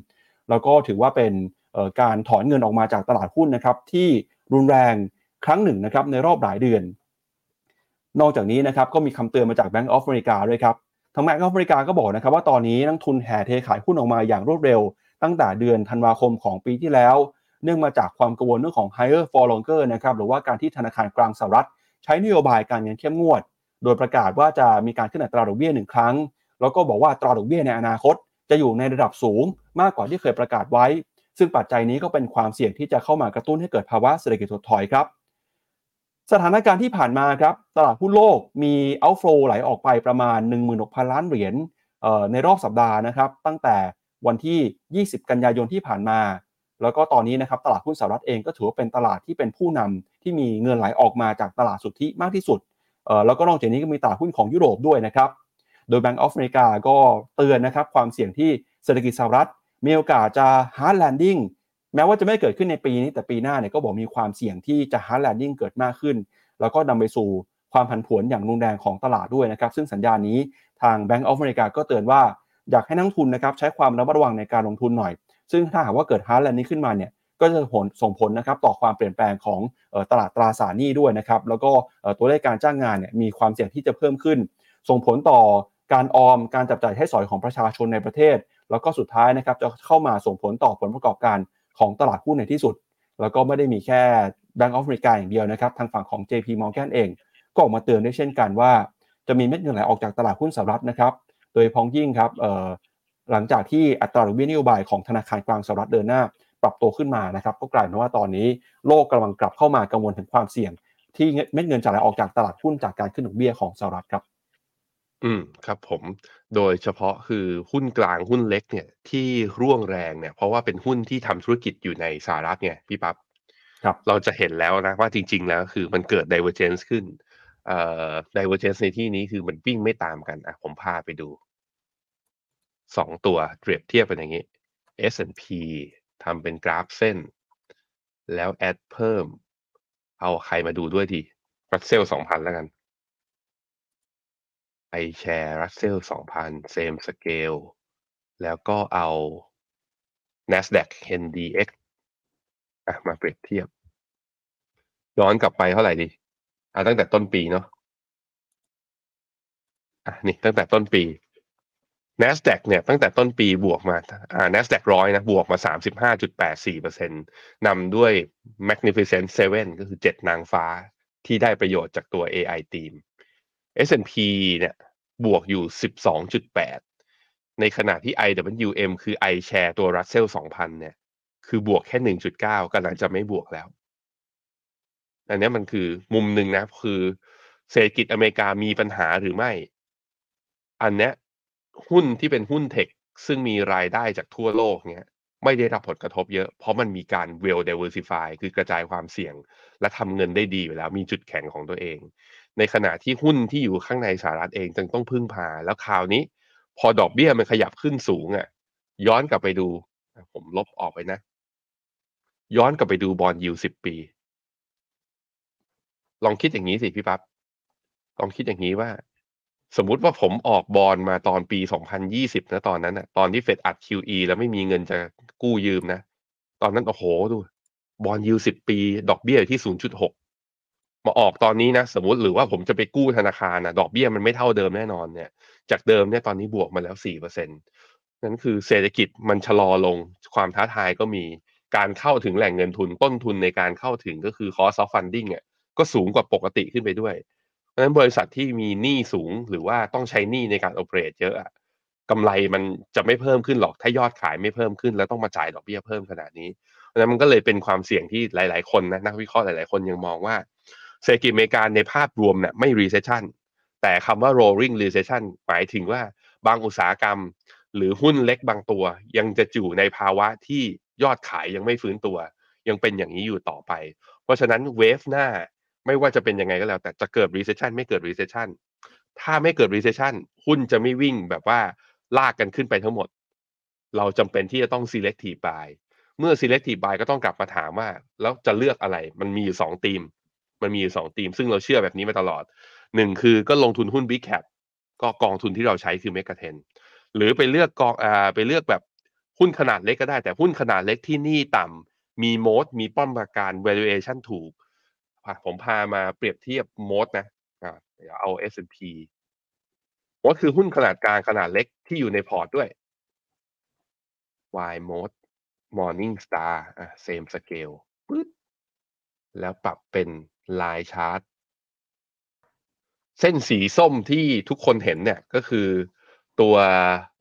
แล้วก็ถือว่าเป็นการถอนเงินออกมาจากตลาดหุ้นนะครับที่รุนแรงครั้งหนึ่งนะครับในรอบหลายเดือน นอกจากนี้นะครับก็มีคำเตือนมาจาก Bank of America ด้วยครับทาง Bank of America ก็บอกนะครับว่าตอนนี้นักทุนแห่เทขายหุ้นออกมาอย่างรวดเร็ว ตั้งแต่เดือนธันวาคมของปีที่แล้ว เนื่องมาจากความกังวลเรื่องของ higher for longer นะครับหรือว่าการที่ธนาคารกลางสหรัฐ ใช้นโยบายการเงินเข้มงวด โดยประกาศว่าจะมีการขึ้นอัตราดอกเบี้ยหนึ่งครั้ง แล้วก็บอกว่าอัตราดอกเบี้ยในอนาคต จะอยู่ในระดับสูงมากกว่าที่เคยประกาศไว้ ซึ่งปัจจัยนี้ก็เป็นความเสี่ยงที่จะเข้ามากระตุ้นให้เกิดภาวะเศรษฐกิจถดถอยครับ สถานการณ์ที่ผ่านมาครับตลาดหุ้นโลกมีเอาฟลูไหลออกไปประมาณ 16,000 ล้านเหรียญในรอบสัปดาห์นะครับ ตั้งแต่วันที่ 20 กันยายนที่ผ่านมา แล้วก็ตอนนี้นะครับตลาดหุ้นสหรัฐเองก็ถือว่าเป็นตลาดที่เป็นผู้นำที่มีเงินไหลออกมาจากตลาดสุทธิมากที่สุดแล้วก็นอกจากนี้ก็มีตลาดหุ้นของยุโรปด้วยนะครับ โดย Bank of America ก็เตือนนะครับความเสี่ยงที่เศรษฐกิจสหรัฐมีโอกาสจะ hard landing แม้ว่าจะไม่เกิดขึ้นในปีนี้แต่ปีหน้าเนี่ยก็บอกมีความเสี่ยงที่จะ hard landing เกิดมากขึ้น แล้วก็นำไปสู่ความผันผวนอย่างรุนแรงของตลาดด้วยนะครับ ซึ่งสัญญาณนี้ทาง Bank of America ก็เตือนว่าอยากให้นักทุนนะครับใช้ความระมัดระวังในการลงทุนหน่อย ซึ่งถ้าหากว่าเกิด hard landing ขึ้นมาเนี่ยก็จะผลส่งผลนะครับต่อความเปลี่ยนแปลงของตลาดตราสารหนี้ด้วยนะครับแล้วก็ตัวเลขการจ้างงานเนี่ยมีความเสี่ยงที่จะเพิ่มขึ้น ส่งผลต่อการออมการจับจ่ายให้สอยของประชาชนในประเทศ แล้วก็สุดท้ายนะครับจะเข้ามาส่งผลต่อผลประกอบการ ของตลาดหุ้นในที่สุด แล้วก็ไม่ได้มีแค่ Bank of America อย่างเดียวนะครับ ทางฝั่งของ JP Morgan เอง ก็ออกมาเตือนด้วยเช่นกันว่า จะมีเม็ดเงินไหลออกจากตลาดหุ้นสหรัฐนะครับ โดยพ้องยิ่งครับหลังจากที่อัตราดอกเบี้ยนโยบายของธนาคารกลางสหรัฐเดินหน้า ปรับตัวขึ้นมานะครับ ก็กลายเป็นว่าตอนนี้โลกกำลังกลับเข้ามากังวลถึงความเสี่ยง ที่เม็ดเงินจะไหลออกจากตลาดหุ้นจากการขึ้นดอกเบี้ยของสหรัฐครับ อืมครับผม โดยเฉพาะคือหุ้นกลางหุ้นเล็กเนี่ยที่ร่วงแรงเนี่ยเพราะว่าเป็นหุ้นที่ทำธุรกิจอยู่ในสหรัฐไงพี่ปับ๊บครับเราจะเห็นแล้วนะว่าจริง ๆ แล้วคือมันเกิด divergence ขึ้นเอ่อ divergence ในที่นี้คือมันวิ่งไม่ตามกันอะผมพาไปดูสองตัวเปรียบเทียบเป็นอย่างนี้ S&P ทำเป็นกราฟเส้น แล้วแอดเพิ่ม เอาใครมาดูด้วยทีรัสเซลสองพันแล้วกัน ไปแชร์รัสเซลสองพันเซมสเกลแล้วก็เอา NASDAQ NDX อะมาเปรียบเทียบ ย้อนกลับไปเท่าไหร่ดีอะตั้งแต่ต้นปีเนาะอะนี่ตั้งแต่ต้นปี NASDAQ เนี่ยตั้งแต่ต้นปีบวกมาอ่า NASDAQ ร้อยนะบวกมา 35.84%นำด้วย Magnificent Seven ก็คือเจ็ดนางฟ้าที่ได้ประโยชน์จากตัว AI Team S&P เนี่ยบวกอยู่ 12.8 ในขณะที่ IWM คือ iShare ตัว Russell 2000 เนี่ย คือบวกแค่ 1.9กำลังจะไม่บวกแล้ว อันนี้มันคือมุมหนึ่งนะ คือเศรษฐกิจอเมริกามีปัญหาหรือไม่ อันนี้หุ้นที่เป็นหุ้นเทค ซึ่งมีรายได้จากทั่วโลกเนี่ยไม่ได้รับผลกระทบเยอะ เพราะมันมีการ well diversify คือกระจายความเสี่ยง และทำเงินได้ดีอยู่แล้ว มีจุดแข็งของตัวเอง ในขณะที่หุ้นที่อยู่ข้างในสหรัฐเองจึงต้องพึ่งพา แล้วคราวนี้ พอดอกเบี้ยมันขยับขึ้นสูงอะ ย้อนกลับไปดู ผมลบออกไปนะ ย้อนกลับไปดูบอลยูสิบปี ลองคิดอย่างนี้สิพี่ปับ๊บลองคิดอย่างนี้ว่า สมมุติว่าผมออกบอลมาตอนปี 2020 นะตอนนั้นนะตอนที่เฟดอัด QE แล้วไม่มีเงินจะกู้ยืมนะ ตอนนั้นโอ้โหดู บอลยูสิบปี ดอกเบี้ยที่ 0.6 มาออกตอนนี้นะสมมติหรือว่าผมจะไปกู้ธนาคารนะดอกเบี้ยมันไม่เท่าเดิมแน่นอนเนี่ย จากเดิมเนี่ยตอนนี้บวกมาแล้ว4%นั่นคือเศรษฐกิจมันชะลอลงความท้าทายก็มีการเข้าถึงแหล่งเงินทุนต้นทุนในการเข้าถึงก็คือ cost of funding อะก็สูงกว่าปกติขึ้นไปด้วยเพราะฉะนั้นบริษัทที่มีหนี้สูงหรือว่าต้องใช้หนี้ในการโอเปเรตเยอะกำไรมันจะไม่เพิ่มขึ้นหรอกถ้ายอดขายไม่เพิ่มขึ้น แล้วต้องมาจ่ายดอกเบี้ยเพิ่มขนาดนี้เพราะฉะนั้นมันก็เลยเป็นความเสี่ยงที่หลาย ๆ คนนะนักวิเคราะห์หลาย ๆ คนยังมองว่า เศรษฐกิจอเมริกาในภาพรวมเนี่ยไม่ recession แต่คำว่า rolling recession หมายถึงว่าบางอุตสาหกรรม หรือหุ้นเล็กบางตัว ยังจะอยู่ในภาวะที่ยอดขายยังไม่ฟื้นตัว ยังเป็นอย่างนี้อยู่ต่อไป เพราะฉะนั้นเวฟหน้าไม่ว่าจะเป็นยังไงก็แล้ว แต่จะเกิด recession ไม่เกิด recession ถ้าไม่เกิด recession หุ้นจะไม่วิ่งแบบว่าลากกันขึ้นไปทั้งหมด เราจำเป็นที่จะต้อง selective buy เมื่อ selective buy ก็ต้องกลับมาถามว่า แล้วจะเลือกอะไร มันมีอยู่สองธีม มันมีสองธีม ซึ่งเราเชื่อแบบนี้มาตลอดหนึ่งคือก็ลงทุนหุ้น big cap ก็กองทุนที่เราใช้คือ mega 10หรือไปเลือกกองอ่าไปเลือกแบบหุ้นขนาดเล็กก็ได้ แต่หุ้นขนาดเล็กที่หนี่ต่ำมีโมดมีป้อมปราการ valuation ถูก ผมพามาเปรียบเทียบโมดนะอ่าเดี๋ยวเอา S&P โมดคือหุ้นขนาดกลางขนาดเล็กที่อยู่ในพอร์ตด้วย Y mode Morning Star อะ same scale ปึ๊บแล้วปรับเป็นลายชาร์ตเส้นสีส้มที่ทุกคนเห็นเนี่ยก็คือตัว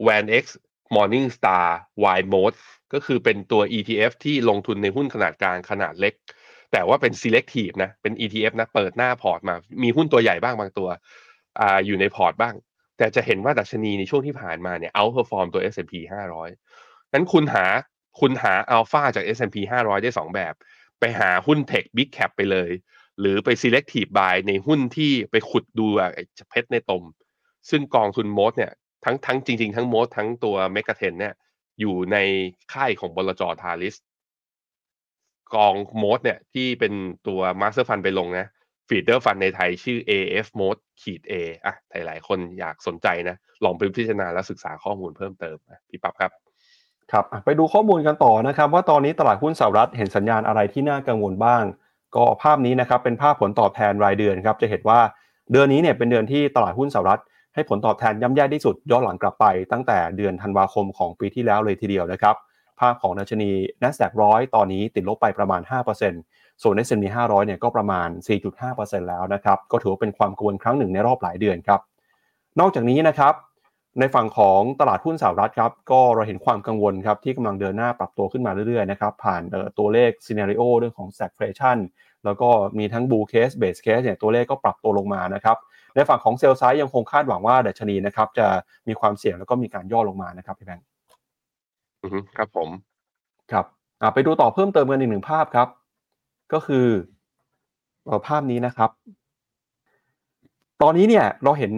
VanEck Morningstar Wide Moat ก็คือเป็นตัว ETF ที่ลงทุนในหุ้นขนาดกลางขนาดเล็ก แต่ว่าเป็น selective นะ เป็น ETF นะ เปิดหน้าพอร์ตมา มีหุ้นตัวใหญ่บ้างบางตัวออยู่ในพอร์ตบ้าง แต่จะเห็นว่าดัชนีในช่วงที่ผ่านมาเนี่ย outperform ตัว S&P 500นั้นคุณหาคุณหาอัลฟาจาก S&P 500 ได้ 2 แบบ ไปหาหุ้น tech Big Cap ไปเลย หรือไป selective buy ในหุ้นที่ไปขุดดูเพชรในตม ซึ่งกองทุน Moat เนี่ยทั้งทั้งจริง ๆ ทั้ง Moat ทั้งตัว Mega 10เนี่ยอยู่ในค่ายของบลจ.ทาลิสกอง Moat เนี่ยที่เป็นตัว master fund ไปลงนะ feeder fund ในไทยชื่อ AF Moat ขีด A อะหลายๆคนอยากสนใจนะ ลองไปพิจารณาและศึกษาข้อมูลเพิ่มเติมนะพี่ปั๊บครับครับไปดูข้อมูลกันต่อนะครับ ว่าตอนนี้ตลาดหุ้นสหรัฐเห็นสัญญาณอะไรที่น่ากังวลบ้าง ก็ภาพนี้นะครับเป็นภาพผลตอบแทนรายเดือนครับจะเห็นว่าเดือนนี้เนี่ยเป็นเดือนที่ตลาดหุ้นสหรัฐ ให้ผลตอบแทนย่ำแย่ที่สุดย้อนหลังกลับไป ตั้งแต่เดือนธันวาคมของปีที่แล้วเลยทีเดียวนะครับภาพของดัชนี NASDAQ ร้อยตอนนี้ติดลบไปประมาณ 5%ส่วน S&P 500เนี่ยก็ประมาณ 4.5%แล้วนะครับก็ถือว่าเป็นความกังวลครั้งหนึ่งในรอบหลายเดือนครับนอกจากนี้นะครับ ในฝั่งของตลาดหุ้นสหรัฐครับก็เราเห็นความกังวลครับที่กำลังเดินหน้าปรับตัวขึ้นมาเรื่อยๆนะครับผ่านตัวเลขซีนารีโอเรื่องของ stagflation แล้วก็มีทั้ง bull case base case เนี่ยตัวเลขก็ปรับตัวลงมานะครับในฝั่งของเซลล์ไซด์ยังคงคาดหวังว่าดัชนีนะครับจะมีความเสี่ยงแล้วก็มีการย่อลงมานะครับพี่แบงค์อือฮึครับผมครับไปดูต่อเพิ่มเติมกันอีกหนึ่งภาพครับ ก็คือภาพนี้นะครับ ตอนนี้เนี่ยเราเห็น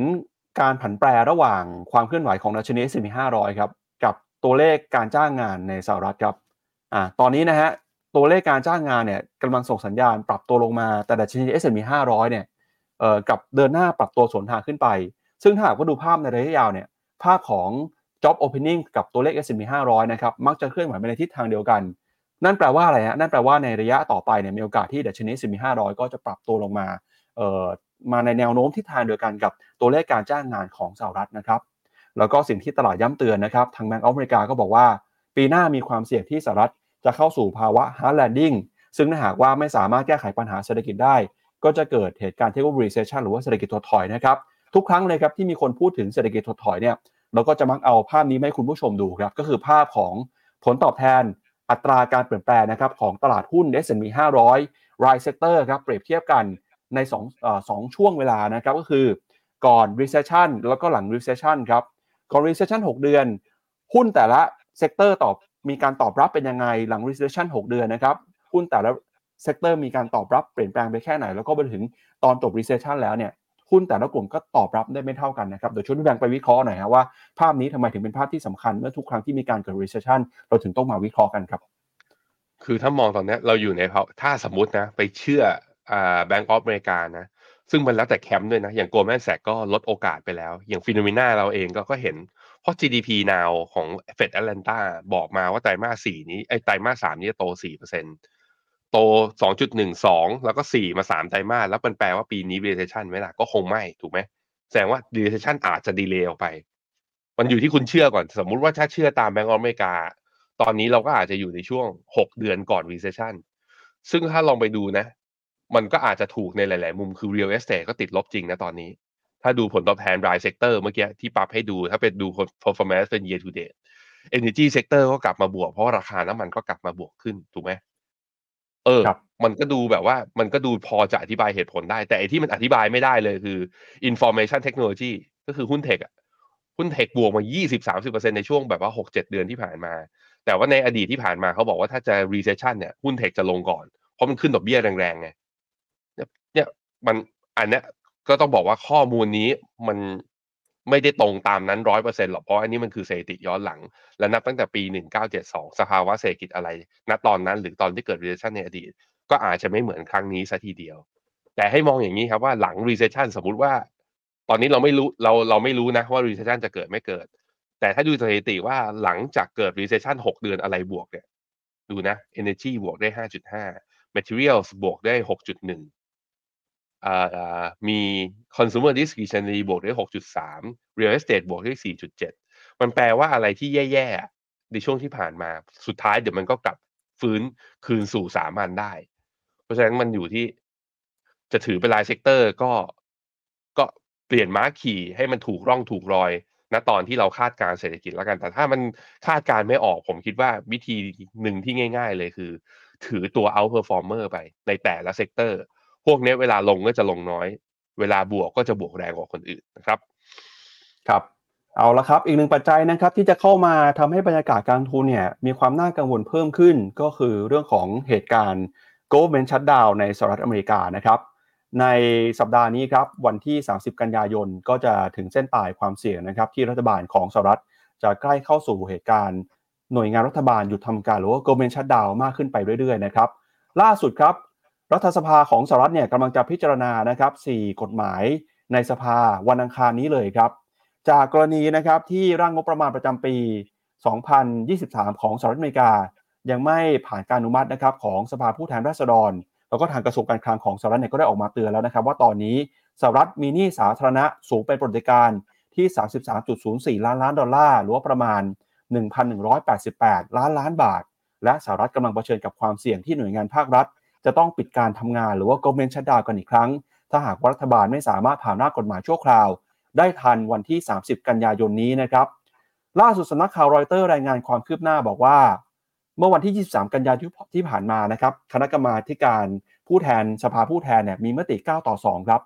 การผันแปรระหว่างความเคลื่อนไหวของดัชนี S&P 500 ครับกับตัวเลขการจ้างงานในสหรัฐครับอ่าตอนนี้นะฮะตัวเลขการจ้างงานเนี่ยกำลังส่งสัญญาณปรับตัวลงมาแต่ดัชนี S&P 500 เนี่ยเอ่อกับเดินหน้าปรับตัวสวนทางขึ้นไป ซึ่งถ้าหากว่าดูภาพในระยะยาวเนี่ยภาพของ job opening กับตัวเลข S&P 500 นะครับมักจะเคลื่อนไหวไปในทิศทางเดียวกัน นั่นแปลว่าอะไรฮะนั่นแปลว่าในระยะต่อไปเนี่ยมีโอกาสที่ดัชนี S&P 500 ก็จะปรับตัวลงมาเอ่อ มาในแนวโน้มทิศทางเดียวกันกับตัวเลขการจ้างงานของสหรัฐนะครับ แล้วก็สิ่งที่ตลาดย้ำเตือนนะครับ ทางแบงก์อเมริกาก็บอกว่า ปีหน้ามีความเสี่ยงที่สหรัฐจะเข้าสู่ภาวะ hard landing ซึ่งถ้าหากว่าไม่สามารถแก้ไขปัญหาเศรษฐกิจได้ ก็จะเกิดเหตุการณ์ที่เรียกว่า recession หรือว่าเศรษฐกิจถดถอยนะครับ ทุกครั้งเลยครับที่มีคนพูดถึงเศรษฐกิจถดถอยเนี่ย เราก็จะมักเอาภาพนี้มาให้คุณผู้ชมดูครับ ก็คือภาพของผลตอบแทนอัตราการเปลี่ยนแปลงนะครับของตลาดหุ้น S&P 500 r ายเซกเตอร์ครับเปรียบเทียบกัน ใน2อสองช่วงเวลานะครับก็คือก่อน recession แล้วก็หลัง recession ครับก่อน recession 6 เดือน หุ้นแต่ละ sector ตอบมีการตอบรับเป็นยังไงหลัง recession 6 เดือนนะครับหุ้นแต่ละ sector มีการตอบรับเปลี่ยนแปลงไปแค่ไหน แล้วก็ไปถึงตอนจบ recession แล้วเนี่ยหุ้นแต่ละกลุ่มก็ตอบรับได้ไม่เท่ากันนะครับเดี๋ยวชวนพี่แบงค์ไปวิเคราะห์หน่อยครับว่าภาพนี้ทำไมถึงเป็นภาพที่สำคัญเมื่อทุกครั้งที่มีการเกิด recession เราถึงต้องมาวิเคราะห์กันครับ คือถ้ามองตอนนี้เราอยู่ในภาวะถ้าสมมตินะ ไปเชื่อ อ่า Bank of America นะ ซึ่งมันแล้วแต่แคมป์ด้วยนะ อย่าง Goldman Sachs ก็ลดโอกาสไปแล้ว อย่าง FINNOMENA เราเองก็ก็เห็น เพราะ GDP now ของเฟดแอตแลนตาบอกมาว่าไตรมาสสี่นี้ไอ้ไตรมาสสามนี้จะโตสี่เปอร์เซ็นโตสองจุดหนึ่งสองแล้วก็สี่มาสามไตรมาส แล้วมันแปลว่าปีนี้ recession ไหมล่ะ ก็คงไม่ ถูกไหม แสดงว่า recession อาจจะ delay ออกไป มันอยู่ที่คุณเชื่อก่อน สมมุติว่าถ้าเชื่อตาม Bank of America ตอนนี้เราก็อาจจะอยู่ในช่วง 6 เดือนก่อน recession ซึ่งถ้าลองไปดูนะ มันก็อาจจะถูกในหลาย ๆ มุมคือ real estate ก็ติดลบจริงนะตอนนี้ ถ้าดูผลตอบแทนราย sector เมื่อกี้ที่ปั๊บให้ดูถ้าเป็นดู performance เป็น year to date energy sector ก็กลับมาบวก เพราะราคาน้ำมันก็กลับมาบวกขึ้นถูกไหมเออครับมันก็ดูแบบว่ามันก็ดูพอจะอธิบายเหตุผลได้ แต่ไอที่มันอธิบายไม่ได้เลยคือ information technology ก็คือหุ้น tech อะหุ้นเทคบวกมา 20-30%ในช่วงแบบว่า 6-7 เดือนที่ผ่านมา แต่ว่าในอดีตที่ผ่านมาเขาบอกว่าถ้าจะ recession เนี่ยหุ้นเทคจะลงก่อน เพราะมันขึ้นดอกเบี้ยแรงๆไงเนี่ยเนี่ย มันอันเนี้ยก็ต้องบอกว่าข้อมูลนี้มันไม่ได้ตรงตามนั้นร้อยเปอร์เซ็นหรอกเพราะอันนี้มันคือสถิติย้อนหลัง และนับตั้งแต่ปี 1972 สภาวะเศรษฐกิจอะไร ณตอนนั้นหรือตอนที่เกิด recession ในอดีต ก็อาจจะไม่เหมือนครั้งนี้ซะทีเดียว แต่ให้มองอย่างนี้ครับว่าหลัง recession สมมุติว่า ตอนนี้เราไม่รู้เราเราไม่รู้นะว่า recession จะเกิดไม่เกิด แต่ถ้าดูสถิติว่าหลังจากเกิด recession 6 เดือนอะไรบวกเนี่ยดูนะ energy บวกได้ 5.5 materials บวกได้ 6.1 มี consumer discretionary บวกได้6.3 real estate บวกได้4.7 มันแปลว่าอะไรที่แย่ๆ ในช่วงที่ผ่านมา สุดท้ายเดี๋ยวมันก็กลับฟื้นคืนสู่สามัญได้ เพราะฉะนั้นมันอยู่ที่จะถือเป็นราย sector ก็ก็เปลี่ยนม้าขี่ให้มันถูกร่องถูกรอยณตอนที่เราคาดการณ์เศรษฐกิจแล้วกัน แต่ถ้ามันคาดการณ์ไม่ออกผมคิดว่าวิธีหนึ่งที่ง่าย ๆ เลยคือ ถือตัว outperformer ไปในแต่ละ sector พวกนี้เวลาลงก็จะลงน้อย เวลาบวกก็จะบวกแรงกว่าคนอื่นนะครับ ครับเอาละครับ อีกหนึ่งปัจจัยนะครับที่จะเข้ามาทำให้บรรยากาศการลงทุนเนี่ยมีความน่ากังวลเพิ่มขึ้น ก็คือเรื่องของเหตุการณ์ government shutdown ในสหรัฐอเมริกานะครับ ในสัปดาห์นี้ครับวันที่ 30 กันยายนก็จะถึงเส้นตายความเสี่ยงนะครับ ที่รัฐบาลของสหรัฐจะใกล้เข้าสู่เหตุการณ์ หน่วยงานรัฐบาลหยุดทำการหรือว่า government shutdown มากขึ้นไปเรื่อยๆนะครับ ล่าสุดครับ รัฐสภาของสหรัฐเนี่ยกำลังจะพิจารณานะครับ4กฎหมายในสภาวันอังคารนี้เลยครับ จากกรณีนะครับที่ร่างงบประมาณประจำปี 2023 ของสหรัฐอเมริกา ยังไม่ผ่านการอนุมัตินะครับของสภาผู้แทนราษฎร แล้วก็ทางกระทรวงการคลังของสหรัฐเนี่ยก็ได้ออกมาเตือนแล้วนะครับ ว่าตอนนี้สหรัฐมีหนี้สาธารณะสูงเป็นประวัติการที่ 33.04 ล้านล้านดอลลาร์หรือว่าประมาณ 1,188 ล้านล้านบาท และสหรัฐกำลังเผชิญกับความเสี่ยงที่หน่วยงานภาครัฐ จะต้องปิดการทำงานหรือว่า government shutdown กันอีกครั้ง ถ้าหากรัฐบาลไม่สามารถผ่านหน้ากฎหมายชั่วคราว ได้ทันวันที่ 30 กันยายนนี้นะครับ ล่าสุดสำนักข่าวรอยเตอร์รายงานความคืบหน้าบอกว่า เมื่อวันที่ 23 กันยายนที่ผ่านมานะครับคณะกรรมาการผู้แทนสภาผู้แทนเนี่ยมีมติ 9 ต่อ 2 ครับ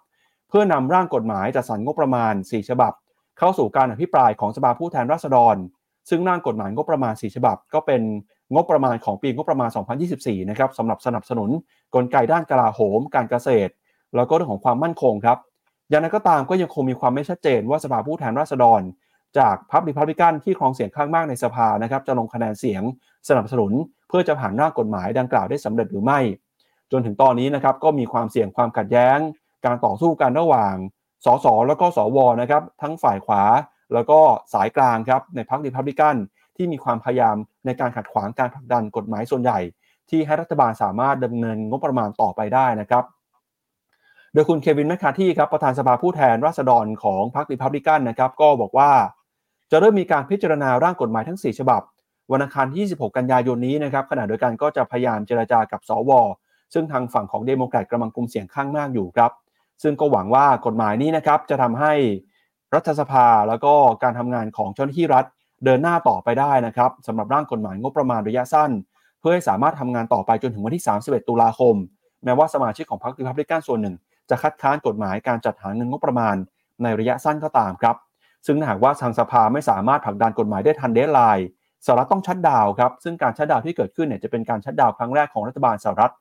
เพื่อนำร่างกฎหมายจัดสรรงบประมาณ 4 ฉบับ เข้าสู่การอภิปรายของสภาผู้แทนราษฎร ซึ่งร่างกฎหมายงบประมาณ 4 ฉบับ ก็เป็น งบประมาณของปีงบประมาณ 2024 นะครับสำหรับสนับสนุนกลไกด้านกลาโหม การเกษตร แล้วก็เรื่องของความมั่นคงครับอย่างไรก็ตามก็ยังคงมีความไม่ชัดเจนว่าสภาผู้แทนราษฎร จากพรรคริพับลิกันที่ครองเสียงข้างมากในสภานะครับจะลงคะแนนเสียงสนับสนุน เพื่อจะผ่านร่างกฎหมายดังกล่าวได้สำเร็จหรือไม่ จนถึงตอนนี้นะครับก็มีความเสี่ยงความขัดแย้ง การต่อสู้กันระหว่างสสแล้วก็สวนะครับทั้งฝ่ายขวา แล้วก็สายกลางครับในพรรคริพับลิกัน ที่มีความพยายามในการขัดขวางการผลักดันกฎหมายส่วนใหญ่ ที่ให้รัฐบาลสามารถดำเนินงบประมาณต่อไปได้นะครับ โดยคุณเควินแมคคาร์ธีครับประธานสภาผู้แทนราษฎรของพรรคริพับลิกันนะครับก็บอกว่า จะเริ่มมีการพิจารณาร่างกฎหมายทั้ง 4 ฉบับ วันอังคารที่ 26 กันยายนนี้นะครับขณะเดียวกันก็จะพยายามเจรจากับสวซึ่งทางฝั่งของเดโมแครตกำลังกลุ่มเสียงข้างมากอยู่ครับ ซึ่งก็หวังว่ากฎหมายนี้นะครับจะทำให้รัฐสภาแล้วก็การทำงานของเจ้าหน้าที่รัฐ เดินหน้าต่อไปได้นะครับสำหรับร่างกฎหมายงบประมาณระยะสั้น เพื่อให้สามารถทำงานต่อไปจนถึงวันที่ 31 ตุลาคม แม้ว่าสมาชิกของพรรคริพับลิกันส่วนหนึ่ง จะคัดค้านกฎหมายการจัดหาเงินงบประมาณ ในระยะสั้นก็ตามครับ ซึ่งหากว่าทางสภาไม่สามารถผลักดันกฎหมายได้ทัน deadline สหรัฐต้อง shutdown ครับซึ่งการ shutdown ที่เกิดขึ้นเนี่ยจะเป็นการ shutdown ครั้งแรกของรัฐบาลสหรัฐ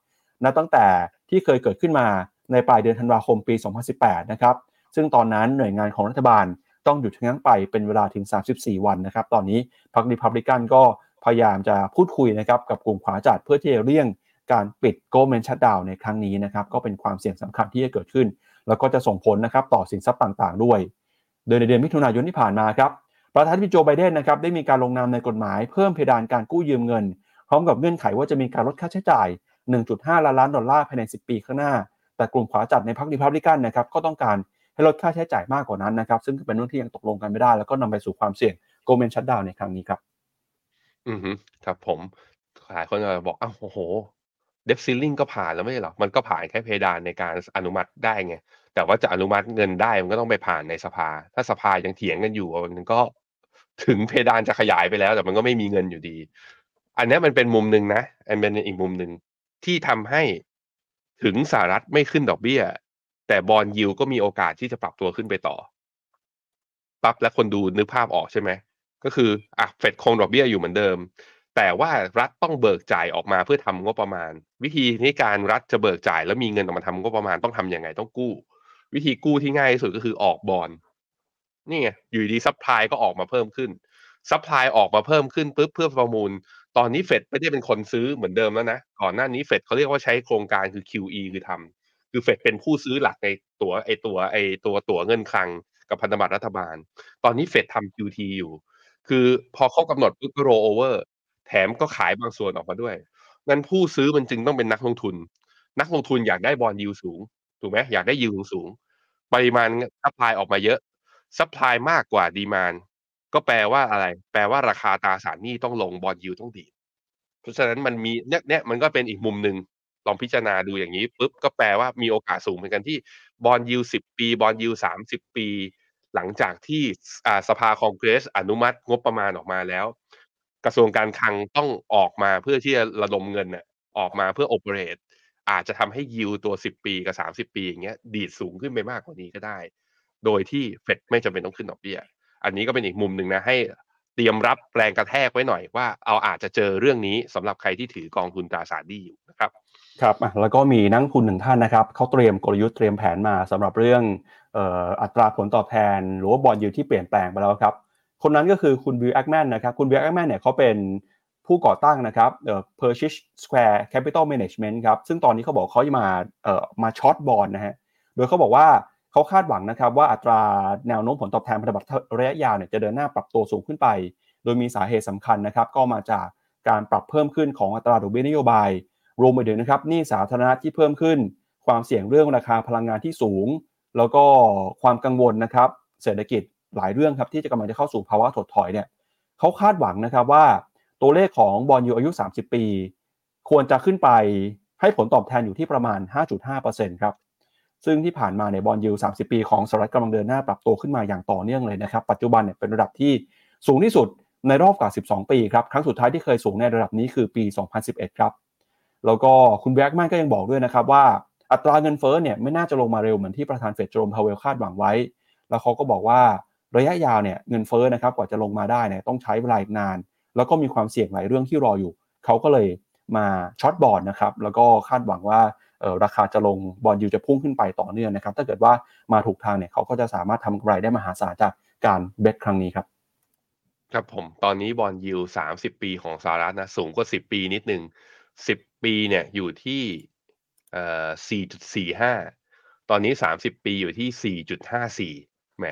นับตั้งแต่ที่เคยเกิดขึ้นมาในปลายเดือนธันวาคมปี 2018 นะครับซึ่งตอนนั้นหน่วยงานของรัฐบาล ต้องหยุดชะงักไปเป็นเวลาถึง 34 วันนะครับ ตอนนี้พรรครีพับลิกันก็พยายามจะพูดคุยนะครับกับกลุ่มขวาจัดเพื่อที่จะเลี่ยงการปิดโกลเมนชัดดาวในครั้งนี้นะครับก็เป็นความเสี่ยงสำคัญที่จะเกิดขึ้น แล้วก็จะส่งผลนะครับต่อสินทรัพย์ต่างๆ ด้วย โดยในเดือนมิถุนายนที่ผ่านมาครับประธานาธิบดีโจไบเดนนะครับได้มีการลงนามในกฎหมายเพิ่มเพดานการกู้ยืมเงิน พร้อมกับเงื่อนไขว่าจะมีการลดค่าใช้จ่าย 1.5 ล้านล้านดอลลาร์ภายใน 10 ปีข้างหน้า แต่กลุ่มขวาจัดในพรรครีพับลิกันนะครับก็ต้องการ ให้ลดค่าใช้จ่ายมากกว่านั้นนะครับซึ่งเป็นเรื่องที่ยังตกลงกันไม่ได้ แล้วก็นำไปสู่ความเสี่ยงโกลเมนชัดดาวในครั้งนี้ครับ อือฮึครับผมหลายคนจะบอกอ้าวโอ้โหเดฟซิลลิงก็ผ่านแล้วไม่ใช่หรอ มันก็ผ่านแค่เพดานในการอนุมัติได้ไง แต่ว่าจะอนุมัติเงินได้มันก็ต้องไปผ่านในสภา ถ้าสภายังเถียงกันอยู่มันก็ถึงเพดานจะขยายไปแล้ว แต่มันก็ไม่มีเงินอยู่ดี อันนี้มันเป็นมุมหนึ่งนะอันเป็นอีกมุมหนึ่งที่ทำให้ถึงสหรัฐไม่ขึ้นดอกเบี้ย แต่ bond yield ก็มีโอกาสที่จะปรับตัวขึ้นไปต่อ ปั๊บแล้วคนดูนึกภาพออกใช่ไหม ก็คืออะเฟดคงดอกเบี้ยอยู่เหมือนเดิม แต่ว่ารัฐต้องเบิกจ่ายออกมาเพื่อทำงบประมาณ วิธีในการรัฐจะเบิกจ่ายแล้วมีเงินออกมาทำงบประมาณต้องทำยังไงต้องกู้ วิธีกู้ที่ง่ายที่สุดก็คือออกบอลนี่ไงอยู่ดี supply ก็ออกมาเพิ่มขึ้นsupply ออกมาเพิ่มขึ้นปุ๊บเพื่อประมูล ตอนนี้เฟดไม่ได้เป็นคนซื้อเหมือนเดิมแล้วนะ ก่อนหน้านี้เฟดเขาเรียกว่าใช้โครงการคือ QE คือทำ คือเฟดเป็นผู้ซื้อหลักในตัวไอตัวไอตัวตั๋วเงินคลังกับพันธบัตรรัฐบาล ตอนนี้เฟดทำ QT อยู่ คือพอครบกำหนดปุ๊บก็ rollover แถมก็ขายบางส่วนออกมาด้วยงั้นผู้ซื้อมันจึงต้องเป็นนักลงทุน นักลงทุนอยากได้บอลยิวสูงถูกไหมอยากได้ยิวสูง ปริมาณ supply ออกมาเยอะ supply มากกว่า demand ก็แปลว่าอะไร แปลว่าราคาตราสารหนี้ต้องลง bond yield ต้องดีด เพราะฉะนั้นมันมีเนี่ยเนี่ยมันก็เป็นอีกมุมหนึ่ง ลองพิจารณาดูอย่างนี้ปุ๊บก็แปลว่ามีโอกาสสูงเหมือนกันที่ bond yield สิบปี bond yield สามสิบปี หลังจากที่สภาคองเกรสอนุมัติงบประมาณออกมาแล้ว กระทรวงการคลังต้องออกมาเพื่อที่จะระดมเงินน่ะออกมาเพื่อ operateอาจจะทำให้ยิวตัวสิบปีกับสามสิบปีอย่างเงี้ยดีดสูงขึ้นไปมากกว่านี้ก็ได้ โดยที่เฟดไม่จำเป็นต้องขึ้นดอกเบี้ย อันนี้ก็เป็นอีกมุมหนึ่งนะให้เตรียมรับแรงกระแทกไว้หน่อยว่า เอาอาจจะเจอเรื่องนี้สำหรับใครที่ถือกองทุนตราสารหนี้อยู่นะครับ ครับแล้วก็มีนักลงทุนหนึ่งท่านนะครับเขาเตรียมกลยุทธ์เตรียมแผนมาสำหรับเรื่องอัตราผลตอบแทน หรือว่า bond yield ที่เปลี่ยนแปลงไปแล้วครับ คนนั้นก็คือคุณบิลแอคแมนนะครับคุณบิลแอคแมนเนี่ยเขาเป็นผู้ก่อตั้งนะครับเอ่อ Purchase Square Capital Management ครับซึ่งตอนนี้เขาบอกเขาจะมาเอ่อมาช็อตบอลนะฮะโดยเขาบอกว่าเขาคาดหวังนะครับว่าอัตราแนวโน้มผลตอบแทนพันธบัตรระยะยาวเนี่ยจะเดินหน้าปรับตัวสูงขึ้นไป โดยมีสาเหตุสำคัญนะครับ ก็มาจากการปรับเพิ่มขึ้นของอัตราดอกเบี้ยนโยบาย รวมไปถึงนะครับนี่สาธารณะที่เพิ่มขึ้น ความเสี่ยงเรื่องราคาพลังงานที่สูง แล้วก็ความกังวลนะครับเศรษฐกิจหลายเรื่องครับที่จะกำลังจะเข้าสู่ภาวะถดถอยเนี่ยเขาคาดหวังนะครับว่าตัวเลขของ bond yield อายุ 30 ปี ควรจะขึ้นไปให้ผลตอบแทนอยู่ที่ประมาณ 5.5%ครับซึ่งที่ผ่านมาใน bond yield 30 ปีของสหรัฐกำลังเดินหน้าปรับตัวขึ้นมาอย่างต่อเนื่องเลยนะครับ ปัจจุบันเนี่ยเป็นระดับที่สูงที่สุดในรอบกว่า 12 ปีครับ ครั้งสุดท้ายที่เคยสูงในระดับนี้คือปี 2011 ครับ แล้วก็คุณแอคแมนก็ยังบอกด้วยนะครับว่าอัตราเงินเฟ้อเนี่ยไม่น่าจะลงมาเร็วเหมือนที่ประธานเฟดเจอโรมพาวเวลคาดหวังไว้ แล้วเขาก็บอกว่าระยะยาวเนี่ยเงินเฟ้อนะครับกว่าจะลงมาได้เนี่ยต้องใช้เวลาอีกนาน แล้วก็มีความเสี่ยงหลายเรื่องที่รออยู่ เขาก็เลยมาช็อตบอลนะครับแล้วก็คาดหวังว่าราคาจะลงบอลยูจะพุ่งขึ้นไปต่อเนื่องนะครับ ถ้าเกิดว่ามาถูกทางเนี่ยเขาก็จะสามารถทำกำไรได้มหาศาลจากการเบสครั้งนี้ครับครับผมตอนนี้บอลยูสามสิบปีของสหรัฐนะสูงกว่าสิบปีนิดหนึ่งสิบปีเนี่ยอยู่ที่เอ่อสี่จุดสี่ห้าตอนนี้สามสิบปีอยู่ที่สี่จุดห้าสี่แหม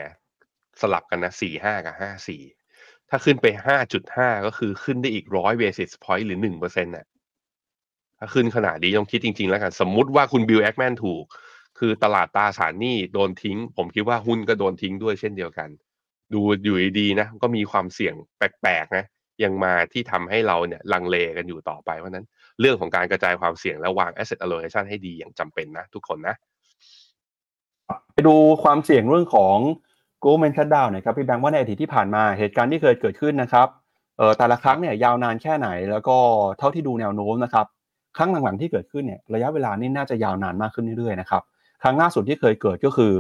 สลับกันนะสี่ห้ากับห้าสี่ถ้าขึ้นไปห้าจุดห้าก็คือขึ้นได้อีกร้อย basis point หรือหนึ่งเปอร์เซ็นต์น่ะ ถ้าขึ้นขนาดนี้ต้องคิดจริง ๆ แล้วกัน สมมุติว่าคุณบิลแอคแมนถูก คือตลาดตราสารหนี้โดนทิ้ง ผมคิดว่าหุ้นก็โดนทิ้งด้วยเช่นเดียวกัน ดูอยู่ดีๆนะ ก็มีความเสี่ยงแปลกๆนะ ยังมาที่ทำให้เราเนี่ยลังเลกันอยู่ต่อไป เพราะนั้น เรื่องของการกระจายความเสี่ยงและวาง asset allocation ให้ดีอย่างจำเป็นนะทุกคนนะไปดูความเสี่ยงเรื่องของ Goldman Shutdown นะครับพี่แบงค์ว่าในอดีตที่ผ่านมาเหตุการณ์ที่เคยเกิดขึ้นนะครับเอ่อแต่ละครั้งเนี่ยยาวนานแค่ไหน แล้วก็เท่าที่ดูแนวโน้มนะครับครั้งหลังๆที่เกิดขึ้นเนี่ยระยะเวลานี่น่าจะยาวนานมากขึ้นเรื่อยๆนะครับครั้งล่าสุดที่เคยเกิดก็คือ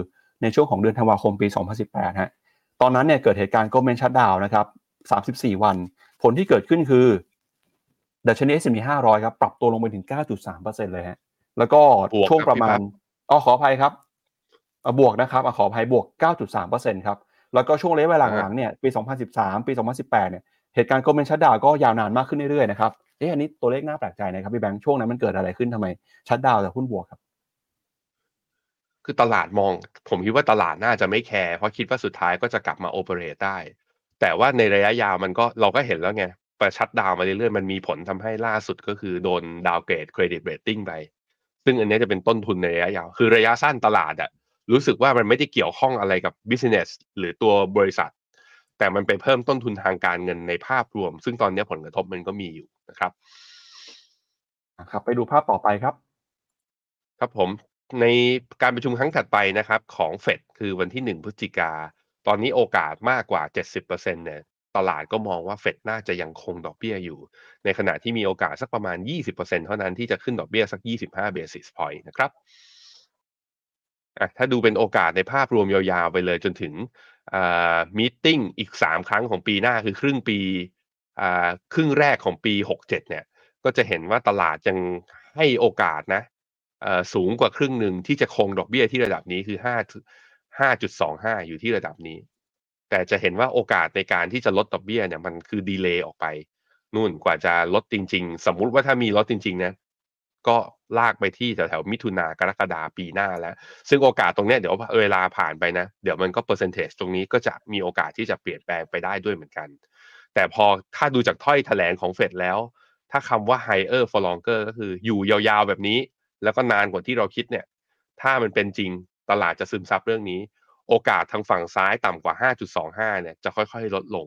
ในช่วงของเดือนธันวาคมปี 2018 ฮะ ตอนนั้นเนี่ยเกิดเหตุการณ์ Goldman Shutdown นะครับ 34 วัน ผลที่เกิดขึ้นคือ ดัชนี S&P 500 ครับปรับตัวลงไปถึง 9.3%เลยฮะแล้วก็ช่วงประมาณอ๋อขออภัยครับบวกนะครับขออภัยบวก 9.3%ครับแล้วก็ช่วงระยะเวลาหลังเนี่ยปี 2013 ปี 2018 เนี่ยเหตุการณ์ government shutdown ก็ยาวนานมากขึ้นเรื่อยๆนะครับเอ๊ะอันนี้ตัวเลขน่าแปลกใจนะครับพี่แบงค์ช่วงนั้นมันเกิดอะไรขึ้นทำไม shutdown แต่หุ้นบวกครับ คือตลาดมอง ผมคิดว่าตลาดน่าจะไม่แคร์เพราะคิดว่าสุดท้ายก็จะกลับมา operate ได้ แต่ว่าในระยะยาวมันก็เราก็เห็นแล้วไง ประชัดดาวมาเรื่อยๆ มันมีผลทำให้ล่าสุดก็คือโดนดาวเกรดเครดิตเรตติ้งไป ซึ่งอันนี้จะเป็นต้นทุนในระยะยาว คือระยะสั้นตลาดอะรู้สึกว่ามันไม่ได้เกี่ยวข้องอะไรกับ business หรือตัวบริษัท แต่มันไปเพิ่มต้นทุนทางการเงินในภาพรวม ซึ่งตอนนี้ผลกระทบมันก็มีอยู่นะครับครับ ไปดูภาพต่อไปครับ ครับผมในการประชุมครั้งถัดไปนะครับ ของเฟดคือวันที่หนึ่งพฤศจิกา ตอนนี้โอกาสมากกว่า 70%เนี่ย ตลาดก็มองว่าเฟดน่าจะยังคงดอกเบี้ยอยู่ ในขณะที่มีโอกาสสักประมาณ 20%เท่านั้นที่จะขึ้นดอกเบี้ยสัก 25 basis point นะครับถ้าดูเป็นโอกาสในภาพรวมยาวๆไปเลยจนถึงมีติ้งอีก 3 ครั้งของปีหน้าคือครึ่งปีครึ่งแรกของปี 67 เนี่ย ก็จะเห็นว่าตลาดยังให้โอกาสนะสูงกว่าครึ่งหนึ่งที่จะคงดอกเบี้ยที่ระดับนี้คือ 5 5.25 อยู่ที่ระดับนี้ แต่จะเห็นว่าโอกาสในการที่จะลดดอกเบี้ยเนี่ยมันคือดีเลย์ออกไปนู่นกว่าจะลดจริง ๆ สมมุติว่าถ้ามีลดจริงๆนะก็ลากไปที่แถวๆมิถุนากรกฎาปีหน้าแล้ว ซึ่งโอกาสตรงเนี้ยเดี๋ยวเวลาผ่านไปนะ เดี๋ยวมันก็เปอร์เซนเทจตรงนี้ก็จะมีโอกาสที่จะเปลี่ยนแปลงไปได้ด้วยเหมือนกัน แต่พอถ้าดูจากถ้อยแถลงของเฟดแล้ว ถ้าคำว่า higher for longer ก็คืออยู่ยาวๆแบบนี้ แล้วก็นานกว่าที่เราคิดเนี่ย ถ้ามันเป็นจริงตลาดจะซึมซับเรื่องนี้ โอกาสทางฝั่งซ้ายต่ำกว่า 5.25 เนี่ยจะค่อยๆ ลดลง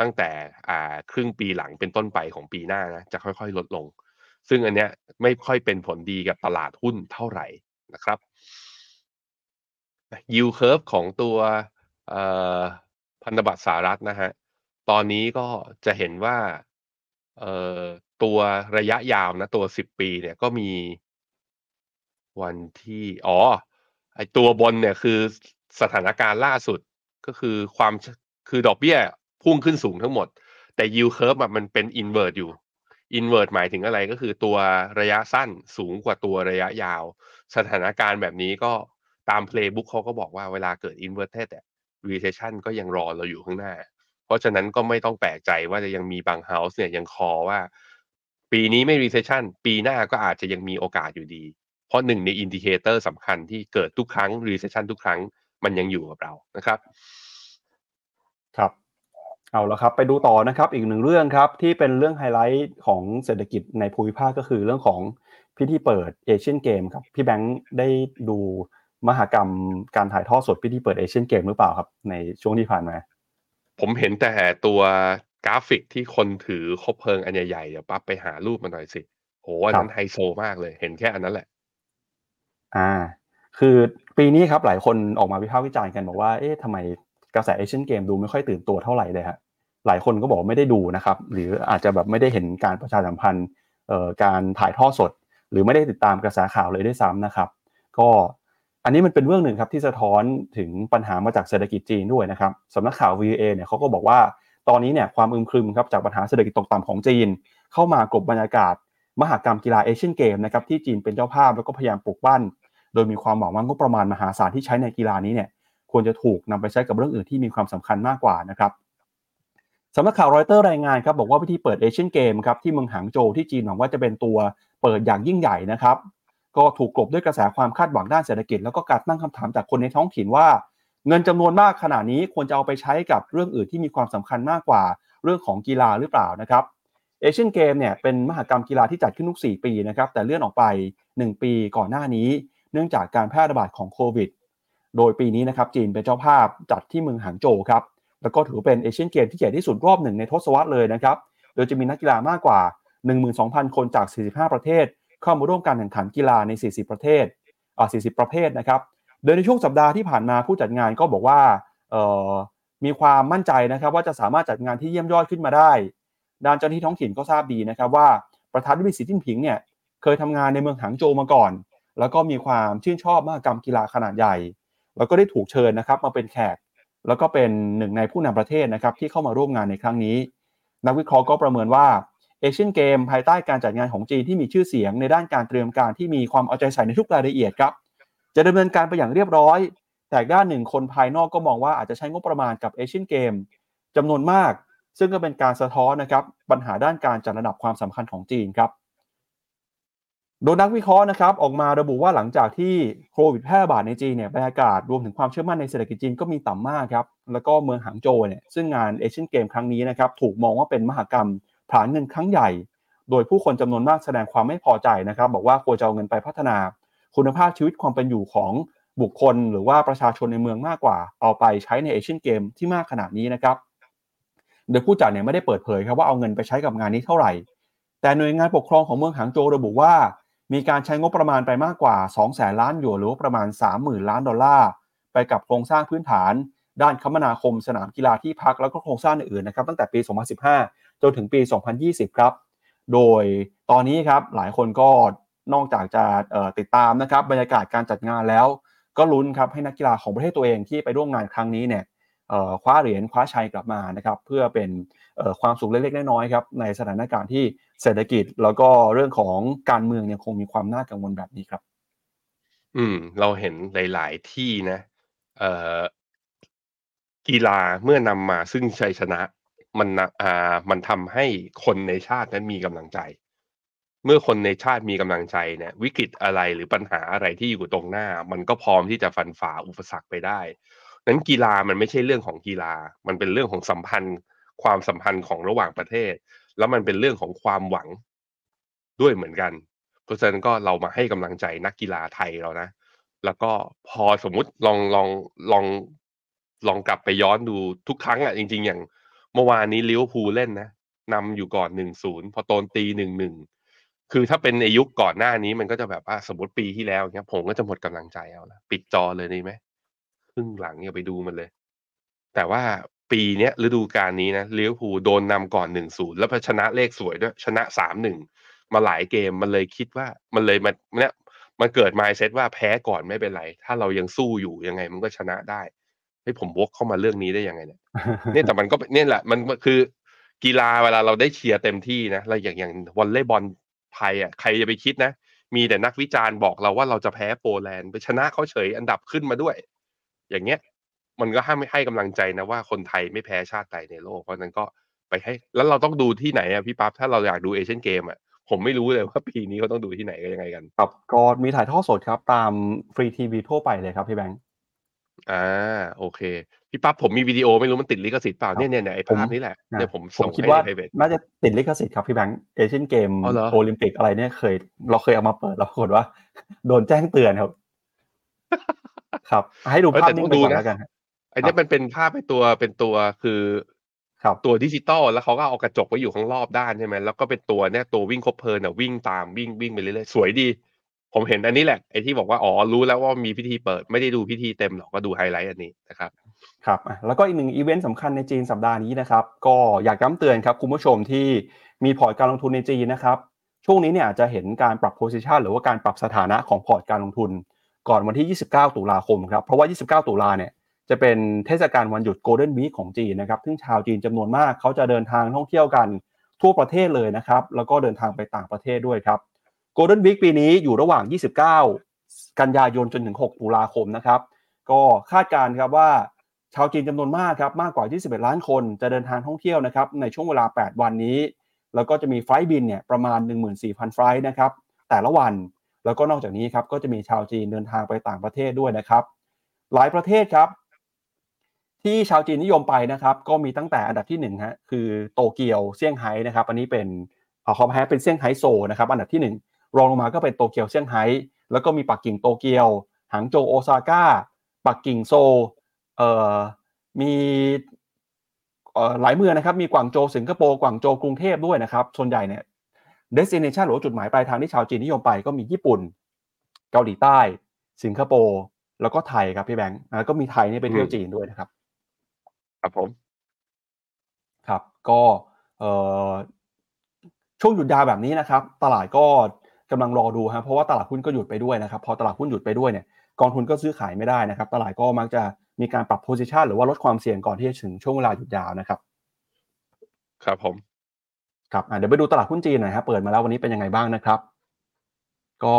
ตั้งแต่อ่าครึ่งปีหลังเป็นต้นไปของปีหน้านะจะค่อยๆ ลดลง ซึ่งอันเนี้ยไม่ค่อยเป็นผลดีกับตลาดหุ้นเท่าไหร่นะครับ yield curve ของตัวพันธบัตรสหรัฐนะฮะ ตอนนี้ก็จะเห็นว่าตัวระยะยาวนะ ตัว 10 ปีเนี่ยก็มีวันที่ อ๋อ ไอตัวบนเนี่ยคือสถานการณ์ล่าสุดก็คือความคือดอกเบี้ยพุ่งขึ้นสูงทั้งหมด แต่ yield curve มันเป็น invert อยู่ invert หมายถึงอะไรก็คือตัวระยะสั้นสูงกว่าตัวระยะยาว สถานการณ์แบบนี้ก็ตาม playbook เขาก็บอกว่าเวลาเกิด inverted แต่ recession ก็ยังรอเราอยู่ข้างหน้า เพราะฉะนั้นก็ไม่ต้องแปลกใจว่าจะยังมีบาง house เนี่ยยัง call ว่า ปีนี้ไม่ recession ปีหน้าก็อาจจะยังมีโอกาสอยู่ดี เพราะหนึ่งใน indicator สำคัญที่เกิดทุกครั้ง recession ทุกครั้งมันยังอยู่กับเรานะครับ ครับเอาละครับไปดูต่อนะครับอีกหนึ่งเรื่องครับที่เป็นเรื่องไฮไลท์ของเศรษฐกิจในภูมิภาคก็คือเรื่องของพิธีเปิดเอเชียนเกมครับพี่แบงค์ได้ดูมหกรรมการถ่ายทอดสดพิธีเปิดเอเชียนเกมหรือเปล่าครับ ในช่วงที่ผ่านมา ผมเห็นแต่ตัวกราฟิกที่คนถือคบเพลิงอันใหญ่ๆเดี๋ยวปั๊บไปหารูปมาหน่อยสิโหอันนั้นไฮโซมากเลยเห็นแค่อันนั้นแหละ อ่า คือปีนี้ครับหลายคนออกมาวิพากษ์วิจารณ์กันบอกว่า เอ๊ะทำไมกระแสเอเชียนเกมดูไม่ค่อยตื่นตัวเท่าไหร่เลยฮะหลายคนก็บอกไม่ได้ดูนะครับ หรืออาจจะแบบไม่ได้เห็นการประชาสัมพันธ์เอ่อการถ่ายทอดสด หรือไม่ได้ติดตามกระแสข่าวเลยด้วยซ้ำนะครับ ก็อันนี้มันเป็นเรื่องหนึ่งครับที่สะท้อนถึงปัญหามาจากเศรษฐกิจจีนด้วยนะครับสำนักข่าว VA เนี่ยเขาก็บอกว่าตอนนี้เนี่ยความอึมครึมครับจากปัญหาเศรษฐกิจตกต่ำของจีน เข้ามากลบบรรยากาศ มหากรรมกีฬาเอเชียนเกมนะครับที่จีนเป็นเจ้าภาพแล้วก็พยายามปลุกปั้น โดยมีความหวังว่างบประมาณมหาศาลที่ใช้ในกีฬานี้เนี่ยควรจะถูกนำไปใช้กับเรื่องอื่นที่มีความสำคัญมากกว่านะครับสำนักข่าวรอยเตอร์รายงานครับบอกว่าพิธีเปิดเอเชียนเกมครับที่เมืองหางโจวที่จีนหวังว่าจะเป็นตัวเปิดอย่างยิ่งใหญ่นะครับ ก็ถูกกลบด้วยกระแสความคาดหวังด้านเศรษฐกิจ แล้วก็การตั้งคำถามจากคนในท้องถิ่นว่า เงินจำนวนมากขนาดนี้ควรจะเอาไปใช้กับเรื่องอื่นที่มีความสำคัญมากกว่าเรื่องของกีฬาหรือเปล่านะครับเอเชียนเกมเนี่ยเป็นมหกรรมกีฬาที่จัดขึ้นทุก 4 ปีนะครับแต่เลื่อนออกไป 1 ปีก่อนหน้านี้ เนื่องจากการแพร่ระบาดของโควิด โดยปีนี้นะครับจีนเป็นเจ้าภาพจัดที่เมืองหางโจวครับแล้วก็ถือเป็นเอเชียนเกมที่ใหญ่ที่สุดรอบหนึ่งในทศวรรษเลยนะครับ โดยจะมีนักกีฬามากกว่า 12,000 คนจาก 45 ประเทศ เข้ามาร่วมการแข่งขันกีฬาใน 40 ประเทศอ่า40 ประเภทนะครับ โดยในช่วงสัปดาห์ที่ผ่านมาผู้จัดงานก็บอกว่าเอ่อมีความมั่นใจนะครับว่าจะสามารถจัดงานที่เยี่ยมยอดขึ้นมาได้ ด้านเจ้าหน้าที่ท้องถิ่นก็ทราบดีนะครับว่าประธานาธิบดีสีจิ้นผิงเนี่ยเคยทำงานในเมืองหางโจวมาก่อน แล้วก็มีความชื่นชอบมหกรรมกีฬาขนาดใหญ่ แล้วก็ได้ถูกเชิญนะครับ มาเป็นแขก แล้วก็เป็นหนึ่งในผู้นำประเทศนะครับที่เข้ามาร่วมงานในครั้งนี้ นักวิเคราะห์ก็ประเมินว่าเอเชียนเกมภายใต้การจัดงานของจีนที่มีชื่อเสียงในด้านการเตรียมการที่มีความเอาใจใส่ในทุกรายละเอียดครับ จะดำเนินการไปอย่างเรียบร้อย แต่ด้านหนึ่งคนภายนอกก็มองว่าอาจจะใช้งบประมาณกับเอเชียนเกมจำนวนมาก ซึ่งก็เป็นการสะท้อนนะครับปัญหาด้านการจัดระดับความสำคัญของจีนครับ โดยนักวิเคราะห์นะครับออกมาระบุว่าหลังจากที่โควิดแพร่ระบาดในจีนเนี่ยบรรยากาศรวมถึงความเชื่อมั่นในเศรษฐกิจจีนก็มีต่ำมากครับ แล้วก็เมืองหางโจวเนี่ยซึ่งงานเอเชียนเกมครั้งนี้นะครับถูกมองว่าเป็นมหกรรมผลาญเงินครั้งใหญ่ โดยผู้คนจำนวนมากแสดงความไม่พอใจนะครับ บอกว่าควรจะเอาเงินไปพัฒนา คุณภาพชีวิตความเป็นอยู่ของบุคคล หรือว่าประชาชนในเมืองมากกว่า เอาไปใช้ในเอเชียนเกมที่มากขนาดนี้นะครับโดยผู้จัดเนี่ยไม่ได้เปิดเผยครับว่าเอาเงินไปใช้กับงานนี้เท่าไหร่ แต่หน่วยงานปกครองของเมืองหางโจวระบุว่า มีการใช้งบประมาณไปมากกว่า2แสนล้านหยวนหรือว่าประมาณ 30,000 ล้านดอลลาร์ ไปกับโครงสร้างพื้นฐาน ด้านคมนาคมสนามกีฬาที่พักแล้วก็โครงสร้างอื่นๆนะครับตั้งแต่ปี 2015 จนถึงปี 2020 ครับ โดยตอนนี้ครับหลายคนก็นอกจากจะติดตามนะครับบรรยากาศการจัดงานแล้ว ก็ลุ้นครับให้นักกีฬาของประเทศตัวเองที่ไปร่วมงานครั้งนี้เนี่ยคว้าเหรียญคว้าชัยกลับมานะครับเพื่อเป็นความสุขเล็กๆน้อยๆครับในสถานการณ์ที่ เศรษฐกิจแล้วก็เรื่องของการเมืองยังคงมีความน่ากังวลแบบนี้ครับ อืม เราเห็นหลาย ๆ ที่นะ เอ่อกีฬาเมื่อนำมาซึ่งชัยชนะ มันอ่ามันทำให้คนในชาตินั้นมีกำลังใจ เมื่อคนในชาติมีกำลังใจเนี่ยวิกฤตอะไรหรือปัญหาอะไรที่อยู่ตรงหน้า มันก็พร้อมที่จะฟันฝ่าอุปสรรคไปได้นั้นกีฬามันไม่ใช่เรื่องของกีฬา มันเป็นเรื่องของสัมพันธ์ ความสัมพันธ์ของระหว่างประเทศ แล้วมันเป็นเรื่องของความหวังด้วยเหมือนกัน เพราะฉะนั้นก็เรามาให้กำลังใจนักกีฬาไทยเรานะ แล้วก็พอสมมุติลองลองลองลองกลับไปย้อนดูทุกครั้งอะจริง ๆ อย่างเมื่อวานนี้ลิเวอร์พูลเล่นนะนำอยู่ก่อนหนึ่งศูนย์พอโตนตีหนึ่งหนึ่งคือถ้าเป็นในยุคก่อนหน้านี้มันก็จะแบบว่าสมมติปีที่แล้วเนี้ยผมก็จะหมดกำลังใจเอาละปิดจอเลยนี่ไหมครึ่งหลังอย่าไปดูมันเลย แต่ว่า ปีเนี้ยฤดูกาลนี้นะลิเวอร์พูลโดนนำก่อนหนึ่งศูนย์แล้วพชนะเลขสวยด้วย ชนะสามหนึ่งมาหลายเกมมันเลยคิดว่ามันเลยมันเนี่ยมันเกิด mindset ว่าแพ้ก่อนไม่เป็นไร ถ้าเรายังสู้อยู่ยังไงมันก็ชนะได้ให้ผมวกเข้ามาเรื่องนี้ได้ยังไงเนี่ยเนี่ยแต่มันก็เนี่ยแหละมันคือกีฬาเวลาเราได้เชียร์เต็มที่นะเราอย่างอย่างวอลเลย์บอลไทยอะใครจะไปคิดนะ มีแต่นักวิจารณ์บอกเราว่าเราจะแพ้โปแลนด์ไปชนะเขาเฉยอันดับขึ้นมาด้วย อย่างเงี้ย มันก็ให้ไม่ให้กำลังใจนะว่าคนไทยไม่แพ้ชาติใดในโลก เพราะนั้นก็ไปให้ แล้วเราต้องดูที่ไหนอะพี่ปั๊บถ้าเราอยากดูเอเชียนเกมอะผมไม่รู้เลยว่าปีนี้เขาต้องดูที่ไหนกันยังไงกัน ครับก็มีถ่ายทอดสดครับ ตามฟรีทีวีทั่วไปเลยครับพี่แบงค์อ่าโอเค พี่ปั๊บผมมีวิดีโอไม่รู้มันติดลิขสิทธิ์เปล่าเนี่ยเนี่ยไอ้ภาพนี้แหละเนี่ยผมผมคิดว่าน่าจะติดลิขสิทธิ์ครับพี่แบงค์เอเชียนเกมโอลิมปิกอะไรเนี่ยเคย เราเคยเอามาเปิดแล้วปรากฏว่า โดนแจ้งเตือนครับ ครับ ให้ดูภาพนิ่งไปก่อนแล้วกัน อันนี้มันเป็นภาพเป็นตัวเป็นตัวคือครับตัวดิจิตอลแล้วเขาก็เอากระจกไว้อยู่ข้างรอบด้านใช่ไหมแล้วก็เป็นตัวเนี่ยตัววิ่งคบเพลิงเนี่ยวิ่งตามวิ่งวิ่งไปเรื่อยๆสวยดี ผมเห็นอันนี้แหละไอ้ที่บอกว่าอ๋อรู้แล้วว่ามีพิธีเปิดไม่ได้ดูพิธีเต็มหรอกก็ดูไฮไลท์อันนี้นะครับครับแล้วก็อีกหนึ่งอีเวนต์สำคัญในจีนสัปดาห์นี้นะครับ ก็อยากย้ำเตือนครับคุณผู้ชมที่มีพอร์ตการลงทุนในจีนนะครับ ช่วงนี้เนี่ยจะเห็นการปรับ position หรือว่าการปรับสถานะของพอร์ตการลงทุน ก่อนวันที่ 29 ตุลาคมครับเพราะว่า 29 ตุลาเนี่ย จะเป็นเทศกาลวันหยุด Golden Week ของจีนนะครับ ซึ่งชาวจีนจำนวนมากเขาจะเดินทางท่องเที่ยวกันทั่วประเทศเลยนะครับ แล้วก็เดินทางไปต่างประเทศด้วยครับ Golden Week ปีนี้อยู่ระหว่าง 29 กันยายนจนถึง 6 ตุลาคมนะครับ ก็คาดการณ์ครับว่าชาวจีนจำนวนมากครับมากกว่า 21 ล้านคนจะเดินทางท่องเที่ยวนะครับในช่วงเวลา 8 วันนี้ แล้วก็จะมีไฟล์บินเนี่ยประมาณ 14,000 ไฟล์นะครับแต่ละวันแล้วก็นอกจากนี้ครับก็จะมีชาวจีนเดินทางไปต่างประเทศด้วยนะครับ หลายประเทศครับ ที่ชาวจีนนิยมไปนะครับ ก็มีตั้งแต่อันดับที่1นึ่งฮะคือโตเกียวเซี่ยงไฮ้นะครับ อันนี้เป็นขอขอแพ้เป็นเซี่ยงไฮ้โซนะครับ อันดับที่ 1 รองลงมาก็เป็นโตเกียวเซี่ยงไฮ้แล้วก็มีปักกิ่งโตเกียวหางโจวโอซาก้าปักกิ่งโซเอ่อมีหลายเมืองนะครับ มีกวางโจวสิงคโปร์กวางโจวกรุงเทพด้วยนะครับ ส่วนใหญ่เนี่ย destination หรือจุดหมายปลายทางที่ชาวจีนนิยมไปก็มีญี่ปุ่น เกาหลีใต้ สิงคโปร์แล้วก็ไทยครับพี่แบงค์ก็มีไทยนี่ไปเที่ยวจีนด้วยนะครับ ครับผม ครับ ก็ช่วงหยุดยาวแบบนี้นะครับ ตลาดก็กำลังรอดูครับเพราะว่าตลาดหุ้นก็หยุดไปด้วยนะครับ พอตลาดหุ้นหยุดไปด้วยเนี่ยกองทุนก็ซื้อขายไม่ได้นะครับ ตลาดก็มักจะมีการปรับโพซิชันหรือว่าลดความเสี่ยงก่อนที่จะถึงช่วงเวลาหยุดยาวนะครับ ครับผม ครับเดี๋ยวไปดูตลาดหุ้นจีนหน่อยครับเปิดมาแล้ววันนี้เป็นยังไงบ้างนะครับ ก็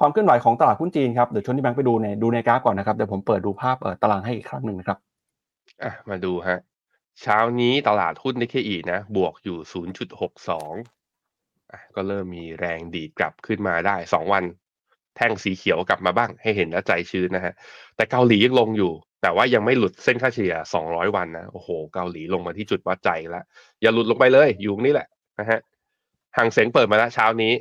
ความเคลื่อนไหวของตลาดหุ้นจีนครับเดี๋ยวชวนที่แบงค์ไปดูในดูในกราฟก่อนนะครับเดี๋ยวผมเปิดดูภาพตารางให้อีกครั้งหนึ่งนะครับ อะ มาดูฮะ เช้านี้ตลาดหุ้นนิเคอีนะ บวกอยู่ 0.62อะก็เริ่มมีแรงดีดกลับขึ้นมาได้2วัน แท่งสีเขียวกลับมาบ้างให้เห็นแล้วใจชื้นนะฮะ แต่เกาหลียังลงอยู่ แต่ว่ายังไม่หลุดเส้นค่าเฉลี่ย 200 วันนะ โอ้โห เกาหลีลงมาที่จุดวัดใจแล้ว อย่าหลุดลงไปเลย อยู่นี่แหละนะฮะห่างเสงเปิดมาแล้วเช้านี้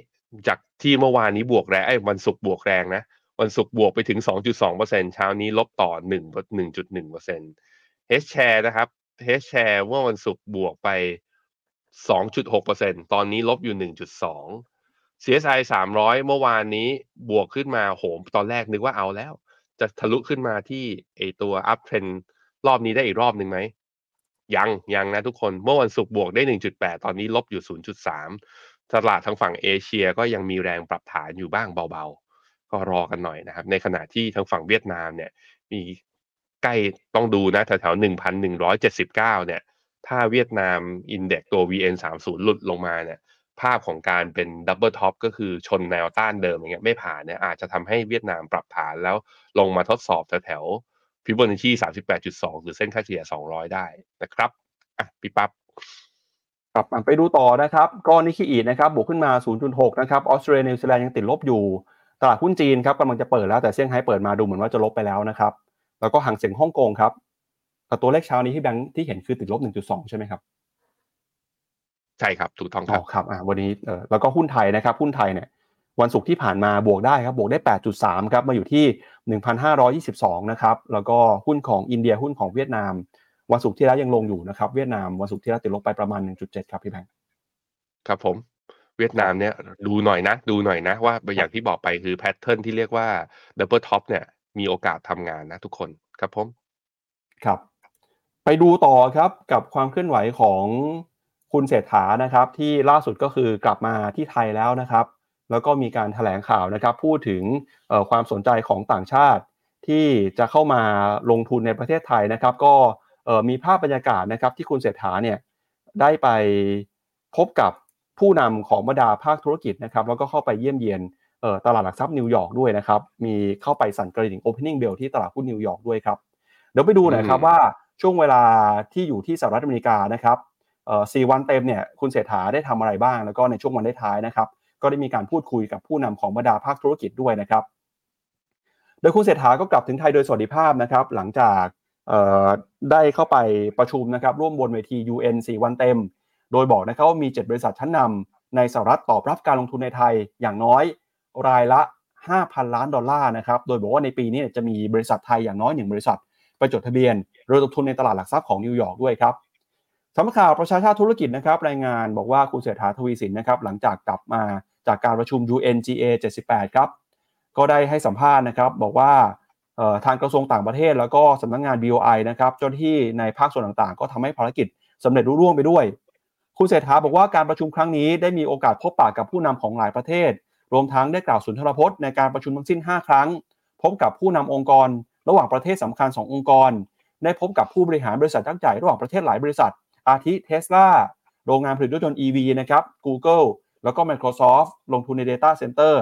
จากที่เมื่อวานนี้บวกแรงไอ้วันศุกร์บวกแรงนะวันศุกร์บวกไปถึง 2.2%เช้านี้ลบต่อ1 1.1% H share นะครับ H share เมื่อวันศุกร์บวกไป 2.6%ตอนนี้ลบอยู่ 1.2 CSI 300 เมื่อวานนี้บวกขึ้นมาโหม ตอนแรกนึกว่าเอาแล้ว จะทะลุขึ้นมาที่ไอตัว up trend รอบนี้ได้อีกรอบหนึ่งไหมยังยังนะทุกคนเมื่อวันศุกร์บวกได้ 1.8 ตอนนี้ลบอยู่ 0.3 ตลาดทางฝั่งเอเชียก็ยังมีแรงปรับฐานอยู่บ้างเบาๆ ก็รอกันหน่อยนะครับ ในขณะที่ทางฝั่งเวียดนามเนี่ย มี ใกล้ต้องดูนะแถวๆ1,179เจ็ดสิบเก้าเนี่ย ถ้าเวียดนาม Index ตัว VN30 หลุดลงมาเนี่ยภาพของการเป็น double top ก็คือชนแนวต้านเดิมอย่างเงี้ยไม่ผ่านเนี่ยอาจจะทำให้เวียดนามปรับฐานแล้วลงมาทดสอบแถวๆฟิโบนัชชี38.2หรือเส้นค่าเฉลี่ย200ได้นะครับอะพี่ปั๊บครับไปดูต่อนะครับก็นิเคอีนะครับบวกขึ้นมา 0.6 นะครับออสเตรเลียนิวซีแลนด์ยังติดลบอยู่ ตลาดหุ้นจีนครับกำลังจะเปิดแล้วแต่เซี่ยงไฮ้เปิดมาดูเหมือนว่าจะลบไปแล้วนะครับ แล้วก็ฮั่งเส็งฮ่องกงครับแต่ตัวเลขเช้านี้ที่แบงค์ที่เห็นคือติดลบ 1.2 ใช่ไหมครับ ใช่ครับ ถูกต้องคอ๋รัอบครับอ่าวันนี้เออแล้วก็หุ้นไทยนะครับ หุ้นไทยเนี่ยวันศุกร์ที่ผ่านมาบวกได้ครับ บวกได้ 8.3 ครับ มาอยู่ที่ 1,522 นะครับ แล้วก็หุ้นของอินเดียหุ้นของเวียดนาม วันศุกร์ที่แล้วยังลงอยู่นะครับ เวียดนามวันศุกร์ที่แล้วติดลบไปประมาณ 1.7 ครับพี่แบงค์ครับผมเวียดนามเนี่ยดูหน่อยนะ ดูหน่อยนะว่าอย่างที่บอกไปคือ pattern ที่เรียกว่า double top เนี่ย มีโอกาสทำงานนะทุกคนครับผมครับ ไปดูต่อครับกับความเคลื่อนไหวของคุณเศรษฐานะครับ ที่ล่าสุดก็คือกลับมาที่ไทยแล้วนะครับ แล้วก็มีการแถลงข่าวนะครับ พูดถึงความสนใจของต่างชาติ ที่จะเข้ามาลงทุนในประเทศไทยนะครับ ก็มีภาพบรรยากาศนะครับ ที่คุณเศรษฐาเนี่ยได้ไปพบกับผู้นำของบรรดาภาคธุรกิจนะครับ แล้วก็เข้าไปเยี่ยมเยียน ตลาดหลักทรัพย์นิวยอร์กด้วยนะครับ มีเข้าไปสั่นกระดิ่ง opening bell ที่ตลาดหุ้นนิวยอร์กด้วยครับ เดี๋ยวไปดูหน่อยครับอืมว่าช่วงเวลาที่อยู่ที่สหรัฐอเมริกานะครับเอ่อสี่วันเต็มเนี่ยคุณเศรษฐาได้ทำอะไรบ้าง แล้วก็ในช่วงวันท้ายๆนะครับ ก็ได้มีการพูดคุยกับผู้นำของบรรดาภาคธุรกิจด้วยนะครับ โดยคุณเศรษฐาก็กลับถึงไทยโดยสวัสดิภาพนะครับ หลังจากเอ่อได้เข้าไปประชุมนะครับ ร่วมบนเวที UN 4 วันเต็ม โดยบอกนะครับว่ามี 7 บริษัทชั้นนำในสหรัฐตอบรับการลงทุนในไทยอย่างน้อย รายละ 5,000 ล้านดอลลาร์นะครับโดยบอกว่าในปีนี้จะมีบริษัทไทยอย่างน้อยหนึ่งบริษัท ไปจดทะเบียนโดยลงทุนในตลาดหลักทรัพย์ของนิวยอร์กด้วยครับสำนักข่าวประชาชาติธุรกิจนะครับรายงานบอกว่าคุณเศรษฐาทวีสินนะครับหลังจากกลับมาจากการประชุม UNGA 78 ครับ ก็ได้ให้สัมภาษณ์นะครับ บอกว่าทางกระทรวงต่างประเทศ แล้วก็สำนักงาน BOI นะครับเจ้าหน้าที่ในภาคส่วนต่างๆ ก็ทำให้ภารกิจสำเร็จรุ่ร่วงไปด้วย คุณเศรษฐาบอกว่าการประชุมครั้งนี้ได้มีโอกาสพบปะกับผู้นำของหลายประเทศ รวมทั้งได้กล่าวสุนทรพจน์ในการประชุมทั้งสิ้น 5 ครั้ง พบกับผู้นำองค์กร ระหว่างประเทศสำคัญ 2 องค์กร ได้พบกับผู้บริหารบริษัทยักษ์ใหญ่ระหว่างประเทศหลายบริษัท อาทิเทสลาโรงงานผลิตรถยนต์ EV นะครับ Google แล้วก็ Microsoft ลงทุนใน Data Center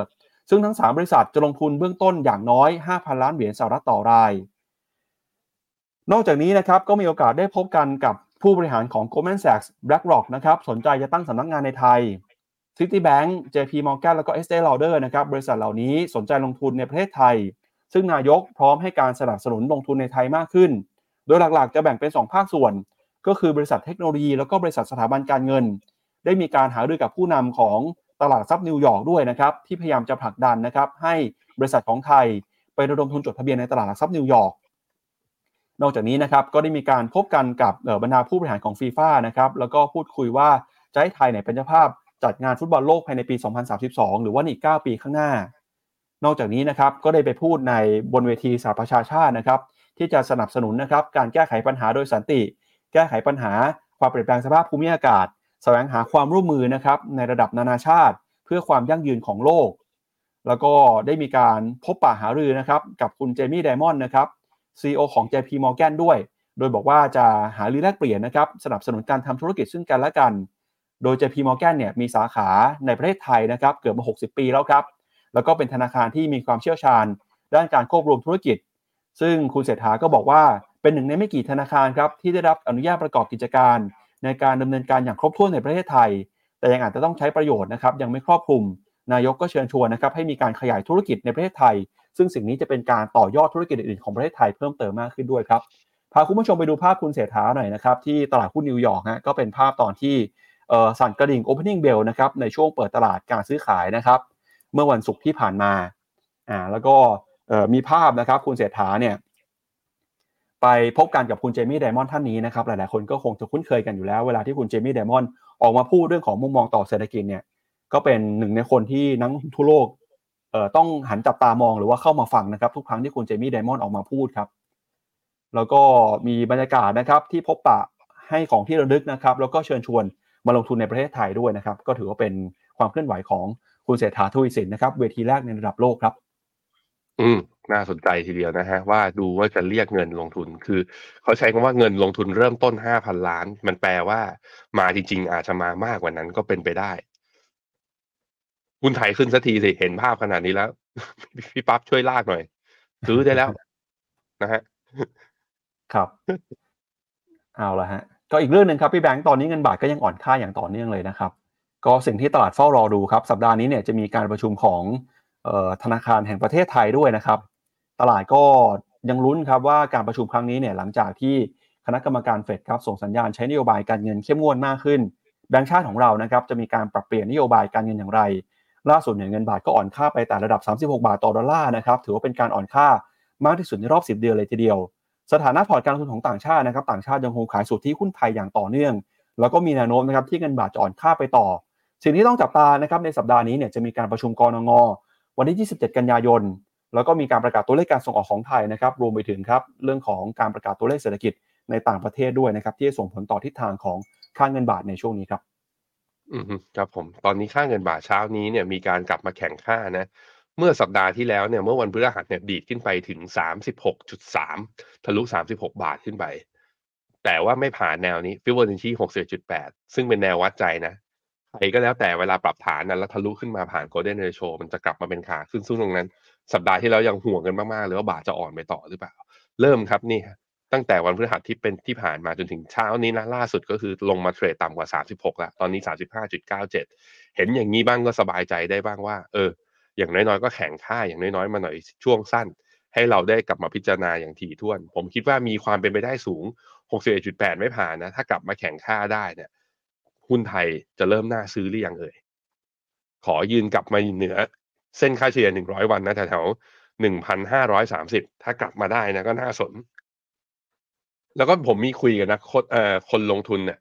ซึ่งทั้ง 3 บริษัทจะลงทุนเบื้องต้นอย่างน้อย 5,000 ล้านเหรียญสหรัฐต่อราย นอกจากนี้นะครับก็มีโอกาสได้พบกันกับผู้บริหารของ Goldman Sachs BlackRock นะครับสนใจจะตั้งสำนักงานในไทย Citibank JP Morgan แล้วก็ Estee Lauder นะครับบริษัทเหล่านี้สนใจลงทุนในประเทศไทย ซึ่งนายกพร้อมให้การสนับสนุนลงทุนในไทยมากขึ้น โดยหลักๆ จะแบ่งเป็น 2 ภาคส่วน ก็คือบริษัทเทคโนโลยี แล้วก็บริษัทสถาบันการเงิน ได้มีการหารือกับผู้นำของตลาดทรัพย์นิวยอร์กด้วยนะครับที่พยายามจะผลักดันนะครับให้บริษัทของไทย ไประดมทุนจดทะเบียนในตลาดหลักทรัพย์นิวยอร์กนอกจากนี้นะครับก็ได้มีการพบกันกับบรรดาผู้บริหารของฟีฟ่านะครับแล้วก็พูดคุยว่าจะให้ไทยเนี่ยเป็นเจ้าภาพ จัดงานฟุตบอลโลกภายในปี 2032 หรือว่าอีก 9 ปีข้างหน้า นอกจากนี้นะครับก็ได้ไปพูดในบนเวทีสหประชาชาตินะครับ ที่จะสนับสนุนนะครับการแก้ไขปัญหาโดยสันติ แก้ไขปัญหาความเปลี่ยนแปลงสภาพภูมิอากาศแสวงหาความร่วมมือนะครับในระดับนานาชาติ เพื่อความยั่งยืนของโลก แล้วก็ได้มีการพบปะหารือนะครับกับคุณเจมี่ไดมอนด์นะครับ CEO ของ JP Morgan ด้วย โดยบอกว่าจะหารือแลกเปลี่ยนนะครับสนับสนุนการทำธุรกิจซึ่งกันและกัน โดย JP Morgan เนี่ยมีสาขาในประเทศไทยนะครับเกือบมา 60 ปีแล้วครับ แล้วก็เป็นธนาคารที่มีความเชี่ยวชาญ ด้านการควบรวมธุรกิจ ซึ่งคุณเศรษฐาก็บอกว่าเป็นหนึ่งในไม่กี่ธนาคารครับที่ได้รับอนุญาตประกอบกิจการ ในการดำเนินการอย่างครบถ้วนในประเทศไทย แต่ยังอาจจะต้องใช้ประโยชน์นะครับยังไม่ครอบคลุม นายกก็เชิญชวนนะครับให้มีการขยายธุรกิจในประเทศไทย ซึ่งสิ่งนี้จะเป็นการต่อยอดธุรกิจอื่นๆของประเทศไทยเพิ่มเติมมากขึ้นด้วยครับพาคุณผู้ชมไปดูภาพคุณเศรษฐาหน่อยนะครับที่ตลาดหุ้นนิวยอร์กฮะก็เป็นภาพตอนที่ สั่นกระดิ่ง opening bell นะครับในช่วงเปิดตลาดการซื้อขายนะครับ เมื่อวันศุกร์ที่ผ่านมาอ่าแล้วก็มีภาพนะครับคุณเศรษฐาเนี่ยไปพบกันกับคุณเจมี่ไดมอนท่านนี้นะครับหลายๆคนก็คงจะคุ้นเคยกันอยู่แล้ว เวลาที่คุณเจมี่ไดมอนออกมาพูดเรื่องของมุมมองต่อเศรษฐกิจเนี่ยก็เป็นหนึ่งในคนที่นักทั่วโลกเอ่อต้องหันจับตามองหรือว่าเข้ามาฟังนะครับ ทุกครั้งที่คุณเจมี่ไดมอนออกมาพูดครับ แล้วก็มีบรรยากาศนะครับที่พบปะให้ของที่ระลึกนะครับ แล้วก็เชิญชวน มาลงทุนในประเทศไทยด้วยนะครับก็ถือว่าเป็นความเคลื่อนไหวของคุณเศรษฐาทวีสินนะครับเวทีแรกในระดับโลกครับ อืมน่าสนใจทีเดียวนะฮะว่าดูว่าจะเรียกเงินลงทุนคือ เขาใช้คำว่าเงินลงทุนเริ่มต้นห้าพันล้าน มันแปลว่า มาจริง ๆ อาจจะมามากกว่านั้นก็เป็นไปได้หุ้นไทยขึ้นสักทีสิเห็นภาพขนาดนี้แล้ว พี่ปั๊บช่วยลากหน่อย ซื้อได้แล้วนะฮะครับ เอาละฮะ ก็อีกเรื่องหนึ่งครับพี่แบงค์ตอนนี้เงินบาทก็ยังอ่อนค่าอย่างต่อเนื่องเลยนะครับ ก็สิ่งที่ตลาดเฝ้ารอดูครับ สัปดาห์นี้เนี่ยจะมีการประชุมของออธนาคารแห่งประเทศไทยด้วยนะครับ ตลาดก็ยังลุ้นครับว่าการประชุมครั้งนี้เนี่ยหลังจากที่คณะกรรมการเฟดครับส่งสัญญาณใช้นโยบายการเงินเข้มงวดมากขึ้นแบงก์ชาติของเรานะครับจะมีการปรับเปลี่ยนนโยบายการเงินอย่างไร ล่าสุดเนี่ยเงินบาทก็อ่อนค่าไปแต่ระดับ 36 บาทต่อดอลลาร์นะครับถือว่าเป็นการอ่อนค่ามากที่สุดในรอบ 10 เดือนเลยทีเดียว สถานะพอร์ตการลงทุนของต่างชาตินะครับ ต่างชาติยังคงขายสุทธิหุ้นไทยอย่างต่อเนื่อง แล้วก็มีแนวโน้มนะครับที่เงินบาทจะอ่อนค่าไปต่อ สิ่งที่ต้องจับตานะครับในสัปดาห์นี้เนี่ยจะมีการประชุมกรงงวันที่ 27 กันยายน แล้วก็มีการประกาศตัวเลขการส่งออกของไทยนะครับ รวมไปถึงครับเรื่องของการประกาศตัวเลขเศรษฐกิจในต่างประเทศด้วยนะครับ ที่จะส่งผลต่อทิศทางของค่าเงินบาทในช่วงนี้ครับ อืมครับผม ตอนนี้ค่าเงินบาทเช้านี้เนี่ยมีการกลับมาแข็งค่านะ เมื่อสัปดาห์ที่แล้วเนี่ยเมื่อวันพฤหัสเนี่ยดีดขึ้นไปถึงสามสิบหกจุดสามทะลุสามสิบหกบาทขึ้นไป แต่ว่าไม่ผ่านแนวนี้ฟิวเจอร์ชีหกสิบจุดแปดซึ่งเป็นแนววัดใจนะใครก็แล้วแต่เวลาปรับฐานนะแล้วทะลุขึ้นมาผ่าน golden ratio มันจะกลับมาเป็นขาขึ้นซึ่งตรงนั้น สัปดาห์ที่แล้วยังห่วงกันมาก ๆ เลยว่าบาทจะอ่อนไปต่อหรือเปล่า เริ่มครับนี่ตั้งแต่วันพฤหัสที่เป็นที่ผ่านมาจนถึงเช้านี้นะล่าสุดก็คือลงมาเทรดต่ำกว่า 36 แล้ว ตอนนี้ 35.97 เห็นอย่างนี้บ้างก็สบายใจได้บ้างว่า เออ อย่างน้อยๆ ก็แข่งค่าอย่างน้อยๆ มาหน่อยช่วงสั้น ให้เราได้กลับมาพิจารณาอย่างถี่ถ้วน ผมคิดว่ามีความเป็นไปได้สูง 61.8 ไม่ผ่านนะ ถ้ากลับมาแข่งค่าได้เนี่ยหุ้นไทยจะเริ่มน่าซื้อหรือยังเอ่ยขอยืนกลับมาเหนือ เส้นค่าเฉลี่ย 100 วันนะแถวๆ1,530 ถ้ากลับมาได้นะก็น่าสน แล้วก็ผมมีคุยกันนะคนเอ่อคนลงทุนเนี่ย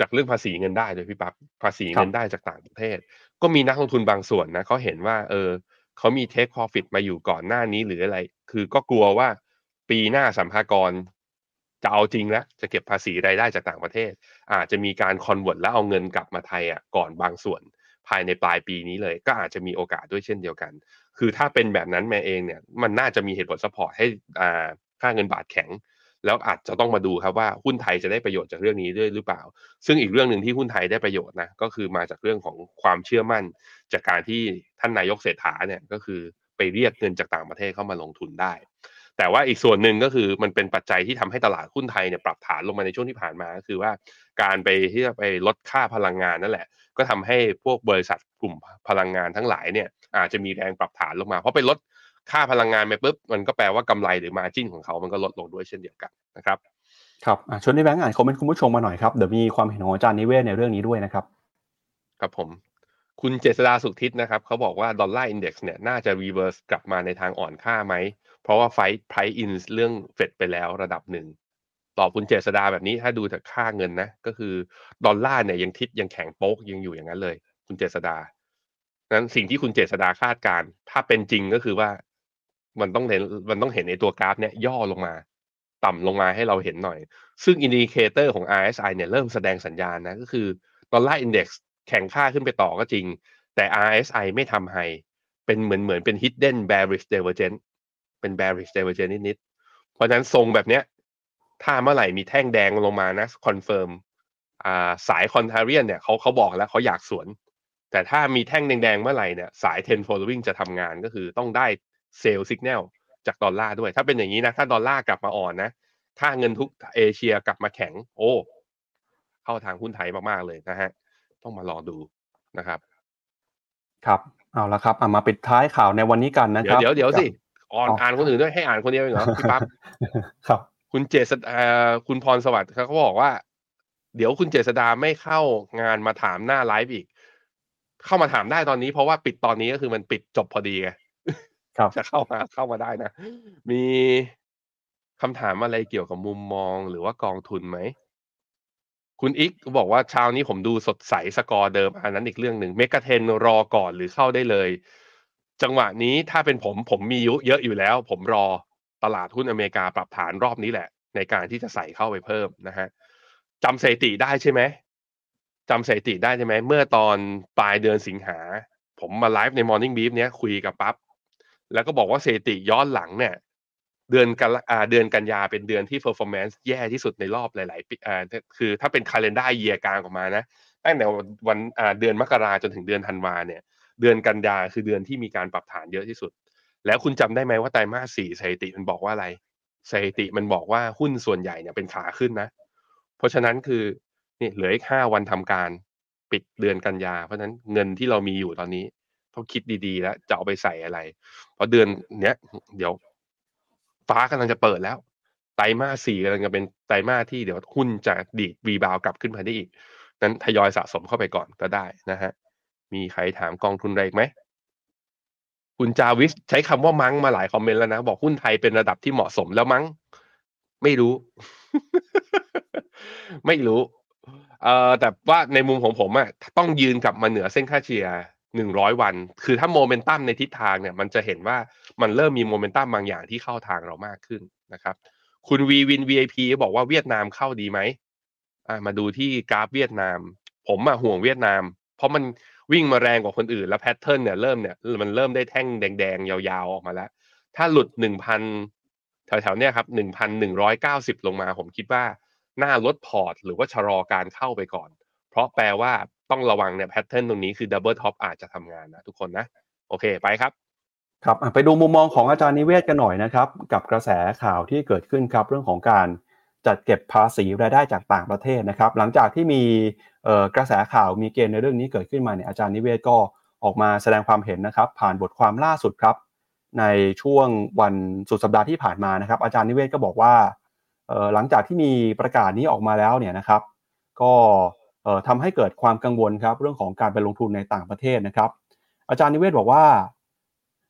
จากเรื่องภาษีเงินได้ด้วยพี่ปับ๊บภาษีเงินได้จากต่างประเทศ ก็มีนักลงทุนบางส่วนนะเขาเห็นว่าเออเขามีเทค profit มาอยู่ก่อนหน้านี้หรืออะไร คือก็กลัวว่าปีหน้าสัมภากรจะเอาจริงแล้วจะเก็บภาษีรายได้จากต่างประเทศ อาจจะมีการคอนเวิร์ตแล้วเอาเงินกลับมาไทยอะก่อนบางส่วนภายในปลายปีนี้เลย ก็อาจจะมีโอกาสด้วยเช่นเดียวกัน คือถ้าเป็นแบบนั้นแม่เองเนี่ยมันน่าจะมีเหตุผลสปอร์ตให้อ่าค่าเงินบาทแข็ง แล้วอาจจะต้องมาดูครับว่าหุ้นไทยจะได้ประโยชน์จากเรื่องนี้ด้วยหรือเปล่า ซึ่งอีกเรื่องหนึ่งที่หุ้นไทยได้ประโยชน์นะก็คือมาจากเรื่องของความเชื่อมั่น จากการที่ท่านนายกเศรษฐาเนี่ยก็คือไปเรียกเงินจากต่างประเทศเข้ามาลงทุนได้ แต่ว่าอีกส่วนหนึ่งก็คือมันเป็นปัจจัยที่ทำให้ตลาดหุ้นไทยเนี่ยปรับฐานลงมาในช่วงที่ผ่านมาก็คือว่าการไปที่จะไปลดค่าพลังงานนั่นแหละ ก็ทำให้พวกบริษัทกลุ่มพลังงานทั้งหลายเนี่ยอาจจะมีแรงปรับฐานลงมาเพราะไปลด ค่าพลังงานไปปุ๊บมันก็แปลว่ากำไรหรือ margin ของเขามันก็ลดลงด้วยเช่นเดียวกันนะครับครับอะชวนนายแบงค์อ่านคอมเมนต์คุณผู้ชมมาหน่อยครับเดี๋ยวมีความเห็นของอาจารย์นิเวศน์ในเรื่องนี้ด้วยนะครับ ครับผม คุณเจษดาสุขทิศนะครับเขาบอกว่า Dollar Index เนี่ยน่าจะ reverse กลับมาในทางอ่อนค่าไหม เพราะว่า price price in เรื่องเฟดไปแล้วระดับหนึ่งตอบคุณเจษดาแบบนี้ถ้าดูจากค่าเงินนะ ก็คือดอลลาร์เนี่ยยังทิศยังแข็งโป๊กยังอยู่อย่างนั้นเลย คุณเจษดานั้นสิ่งที่คุณเจษดาคาดการณ์ถ้าเป็นจริงก็คือว่า มันต้องเห็นมันต้องเห็นในตัวกราฟเนี่ยย่อลงมา ต่ำลงมาให้เราเห็นหน่อย ซึ่ง indicator ของ RSI เนี่ยเริ่มแสดงสัญญาณนะก็คือ Dollar Index แข็งค่าขึ้นไปต่อก็จริง แต่ RSI ไม่ทำ high เป็นเหมือนเหมือนเป็น hidden bearish divergence เป็น bearish divergence นิดๆเพราะฉะนั้นทรงแบบเนี้ยถ้าเมื่อไหร่มีแท่งแดงลงมานะ confirm อ่าสาย contrarian เนี่ยเขาเขาบอกแล้วเขาอยากสวน แต่ถ้ามีแท่งแดงๆเมื่อไหร่เนี่ยสาย10 following จะทำงานก็คือต้องได้ sell สัญญาณจากดอลลาร์ด้วย ถ้าเป็นอย่างนี้นะ ถ้าดอลลาร์กลับมาอ่อนนะค่าเงินทุกเอเชียกลับมาแข็ง โอ้ เข้าทางหุ้นไทยมากๆเลยนะฮะ ต้องมารอดูนะครับ ครับ เอาละครับเอามาปิดท้ายข่าวในวันนี้กันนะคเดี๋ยรัวบเดี๋ยวเดี๋ยวสิอ่อนอ๋ออ่อ่านคนอื่นด้วยให้อ่านคนเดียวเองเหรอพี่ปั๊บครับ คุณเจษดาคุณพรสวัสดิ์เขาบอกว่า เดี๋ยวคุณเจษดาไม่เข้างานมาถามหน้าไลฟ์อีก เข้ามาถามได้ตอนนี้เพราะว่าปิดตอนนี้ก็คือมันปิดจบพอดีไง ครับ จะเข้ามาเข้ามาได้นะ มีคำถามอะไรเกี่ยวกับมุมมองหรือว่ากองทุนไหม คุณอิกบอกว่าเช้านี้ผมดูสดใสสกอร์เดิม อันนั้นอีกเรื่องหนึ่งเมกะเทนรอก่อนหรือเข้าได้เลย จังหวะนี้ถ้าเป็นผมผมมียุเยอะอยู่แล้ว ผมรอตลาดหุ้นอเมริกาปรับฐานรอบนี้แหละ ในการที่จะใส่เข้าไปเพิ่มนะฮะจำสถิติได้ใช่ไหมจำสถิติได้ใช่ไหมเมื่อตอนปลายเดือนสิงหา ผมมาไลฟ์ใน Morning Beef เนี้ยคุยกับปั๊บ แล้วก็บอกว่าสถิติย้อนหลังเนี่ยเดือนกันอ่าเดือนกันยาเป็นเดือนที่ performance แย่ที่สุดในรอบหลาย ๆ ปีอ่าคือถ้าเป็น calendar year กลางออกมานะตั้งแต่วันอ่าเดือนมกราจนถึงเดือนธันวาเนี่ย เดือนกันยาคือเดือนที่มีการปรับฐานเยอะที่สุด แล้วคุณจำได้ไหมว่าไตรมาสสี่สถิติมันบอกว่าอะไรสถิติมันบอกว่าหุ้นส่วนใหญ่เนี่ยเป็นขาขึ้นนะ เพราะฉะนั้นคือนี่เหลืออีกห้าวันทำการปิดเดือนกันยา เพราะฉะนั้นเงินที่เรามีอยู่ตอนนี้ ต้องคิดดีๆ แล้วจะเอาไปใส่อะไร เพราะเดือนเนี้ย เดี๋ยว ฟ้ากำลังจะเปิดแล้ว ไตรมาสสี่กำลังจะเป็นไตรมาสที่เดี๋ยวหุ้นจะดีด rebound กลับขึ้นมาได้อีกนั้นทยอยสะสมเข้าไปก่อนก็ได้นะฮะ มีใครถามกองทุนอะไรอีกไหมคุณจาวิสใช้คำว่ามั้งมาหลายคอมเมนต์แล้วนะ บอกหุ้นไทยเป็นระดับที่เหมาะสมแล้วมั้ง ไม่รู้ ไม่รู้ เอ่อแต่ว่าในมุมของผมอะต้องยืนกลับมาเหนือเส้นค่าเฉลี่ย หนึ่งร้อยวัน คือถ้าโมเมนตัมในทิศทางเนี่ยมันจะเห็นว่ามันเริ่มมีโมเมนตัมบางอย่างที่เข้าทางเรามากขึ้นนะครับ คุณวีวิน VIP บอกว่าเวียดนามเข้าดีไหมอ่ามาดูที่กราฟเวียดนาม ผมอะห่วงเวียดนาม เพราะมันวิ่งมาแรงกว่าคนอื่นแล้ว pattern เนี่ยเริ่มเนี่ยมันเริ่มได้แท่งแดงๆ ยาวๆ ออกมาแล้ว ถ้าหลุดหนึ่งพันแถวๆเนี่ยครับหนึ่งพันหนึ่งร้อยเก้าสิบลงมา ผมคิดว่า น่าลดพอร์ต หรือว่าชะลอการเข้าไปก่อน เพราะแปลว่า ต้องระวังเนี่ย pattern ตรงนี้คือ double top อาจจะทำงานนะทุกคนนะ โอเคไปครับครับไปดูมุมมองของอาจารย์นิเวศน์กันหน่อยนะครับ กับกระแสข่าวที่เกิดขึ้นครับเรื่องของการจัดเก็บภาษีรายได้จากต่างประเทศนะครับ หลังจากที่มีกระแสข่าวมีเกณฑ์ในเรื่องนี้เกิดขึ้นมาเนี่ยอาจารย์นิเวศน์ก็ออกมาแสดงความเห็นนะครับ ผ่านบทความล่าสุดครับ ในช่วงวันสุดสัปดาห์ที่ผ่านมานะครับ อาจารย์นิเวศน์ก็บอกว่าหลังจากที่มีประกาศนี้ออกมาแล้วเนี่ยนะครับ ก็ ทำให้เกิดความกังวลครับเรื่องของการไปลงทุนในต่างประเทศนะครับ อาจารย์นิเวศบอกว่า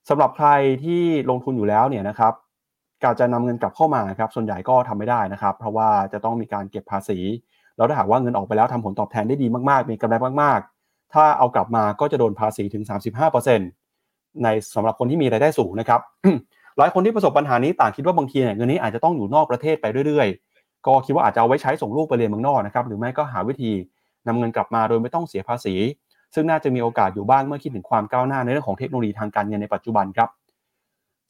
สำหรับใครที่ลงทุนอยู่แล้วเนี่ยนะครับการจะนำเงินกลับเข้ามาครับส่วนใหญ่ก็ทำไม่ได้นะครับ เพราะว่าจะต้องมีการเก็บภาษี แล้วถ้าหากว่าเงินออกไปแล้วทำผลตอบแทนได้ดีมากๆ มีกำไรมากๆ ถ้าเอากลับมาก็จะโดนภาษีถึง 35%ในสำหรับคนที่มีรายได้สูงนะครับหลายคนที่ประสบปัญหานี้ต่างคิดว่าบางทีเนี่ยเงินนี้อาจจะต้องอยู่นอกประเทศไปเรื่อย ๆ ก็คิดว่าอาจจะเอาไว้ใช้ส่งลูกไปเรียนเมืองนอกนะครับหรือไม่ก็หาวิธี นำเงินกลับมาโดยไม่ต้องเสียภาษี ซึ่งน่าจะมีโอกาสอยู่บ้างเมื่อคิดถึงความก้าวหน้าในเรื่องของเทคโนโลยีทางการเงินในปัจจุบันครับ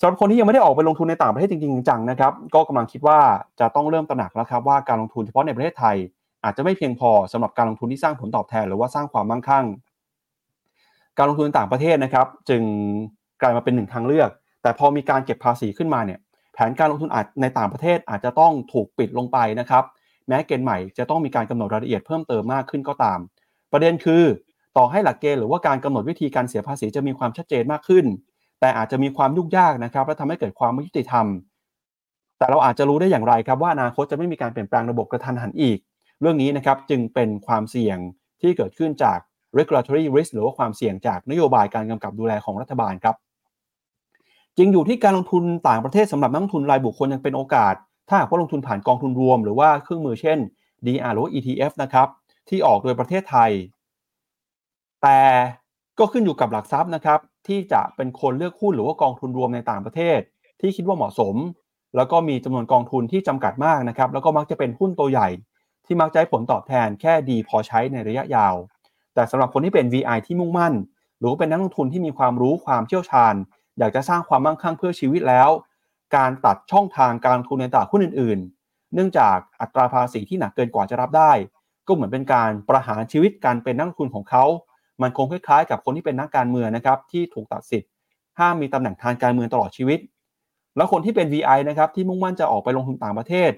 สำหรับคนที่ยังไม่ได้ออกไปลงทุนในต่างประเทศจริงๆจังนะครับ ก็กำลังคิดว่าจะต้องเริ่มตระหนักแล้วครับว่าการลงทุนเฉพาะในประเทศไทย อาจจะไม่เพียงพอสำหรับการลงทุนที่สร้างผลตอบแทน หรือว่าสร้างความมั่งคั่ง การลงทุนในต่างประเทศนะครับ จึงกลายมาเป็นหนึ่งทางเลือก แต่พอมีการเก็บภาษีขึ้นมาเนี่ยแผนการลงทุนอาจในต่างประเทศอาจจะต้องถูกปิดลงไปนะครับ แม้เกณฑ์ใหม่จะต้องมีการกำหนดรายละเอียดเพิ่มเติมมากขึ้นก็ตาม ประเด็นคือ ต่อให้หลักเกณฑ์หรือว่าการกำหนดวิธีการเสียภาษีจะมีความชัดเจนมากขึ้น แต่อาจจะมีความยุ่งยากนะครับและทำให้เกิดความไม่ยุติธรรม แต่เราอาจจะรู้ได้อย่างไรครับว่าอนาคตจะไม่มีการเปลี่ยนแปลงระบบกระทันหันอีก เรื่องนี้นะครับจึงเป็นความเสี่ยงที่เกิดขึ้นจาก regulatory risk หรือว่าความเสี่ยงจากนโยบายการกำกับดูแลของรัฐบาลครับจริงอยู่ที่การลงทุนต่างประเทศสำหรับนักลงทุนรายบุคคลยังเป็นโอกาส ถ้าหากว่าลงทุนผ่านกองทุนรวม หรือว่าเครื่องมือเช่น DR หรือ ETF นะครับที่ออกโดยประเทศไทย แต่ก็ขึ้นอยู่กับหลักทรัพย์นะครับ ที่จะเป็นคนเลือกหุ้นหรือว่ากองทุนรวมในต่างประเทศ ที่คิดว่าเหมาะสม แล้วก็มีจำนวนกองทุนที่จำกัดมากนะครับ แล้วก็มักจะเป็นหุ้นตัวใหญ่ ที่มักจะให้ผลตอบแทนแค่ดีพอใช้ในระยะยาว แต่สำหรับคนที่เป็น VI ที่มุ่งมั่น หรือเป็นนักลงทุนที่มีความรู้ความเชี่ยวชาญ อยากจะสร้างความมั่งคั่งเพื่อชีวิตแล้ว การตัดช่องทางการลงทุนในตลาดหุ้นอื่น ๆ เนื่องจากอัตราภาษีที่หนักเกินกว่าจะรับได้ ก็เหมือนเป็นการประหารชีวิตการเป็นนักทุนของเขา มันคงคล้ายๆ กับคนที่เป็นนักการเมืองนะครับที่ถูกตัดสิทธิ์ห้ามมีตำแหน่งทางการเมืองตลอดชีวิต แล้วคนที่เป็น VI นะครับที่มุ่งมั่นจะออกไปลงทุนต่างประเทศ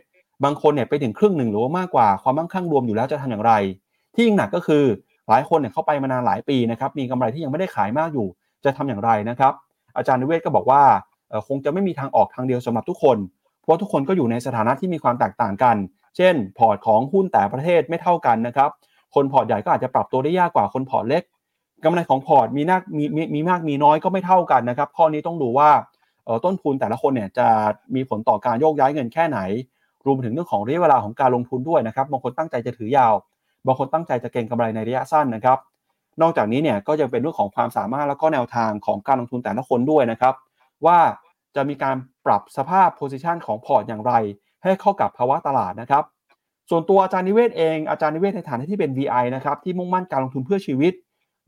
บางคนเนี่ยไปถึงครึ่งหนึ่งหรือว่ามากกว่าความมั่งคั่งรวมอยู่แล้วจะทำอย่างไร ที่ยิ่งหนักก็คือหลายคนเนี่ยเข้าไปมานานหลายปีนะครับมีกำไรที่ยังไม่ได้ขายมากอยู่ จะทำอย่างไรนะครับ อาจารย์นิเวศน์ก็บอกว่า คงจะไม่มีทางออกทางเดียวสำหรับทุกคน เพราะทุกคนก็อยู่ในสถานะที่มีความแตกต่างกัน เช่น พอร์ตของหุ้นต่างประเทศไม่เท่ากันนะครับ คนพอร์ตใหญ่ก็อาจจะปรับตัวได้ยากกว่าคนพอร์ตเล็กกำไรของพอร์ตมีนักมีมีมีมากมีน้อยก็ไม่เท่ากันนะครับ ข้อนี้ต้องดูว่าต้นทุนแต่ละคนเนี่ยจะมีผลต่อการโยกย้ายเงินแค่ไหน รวมถึงเรื่องของระยะเวลาของการลงทุนด้วยนะครับ บางคนตั้งใจจะถือยาว บางคนตั้งใจจะเก็งกำไรในระยะสั้นนะครับ นอกจากนี้เนี่ยก็ยังเป็นเรื่องของความสามารถแล้วก็แนวทางของการลงทุนแต่ละคนด้วยนะครับ ว่าจะมีการปรับสภาพ position ของพอร์ตอย่างไร ให้เข้ากับภาวะตลาดนะครับ ส่วนตัวอาจารย์นิเวศน์เองอาจารย์นิเวศน์ในฐานะที่เป็น VI นะครับที่มุ่งมั่นการลงทุนเพื่อชีวิต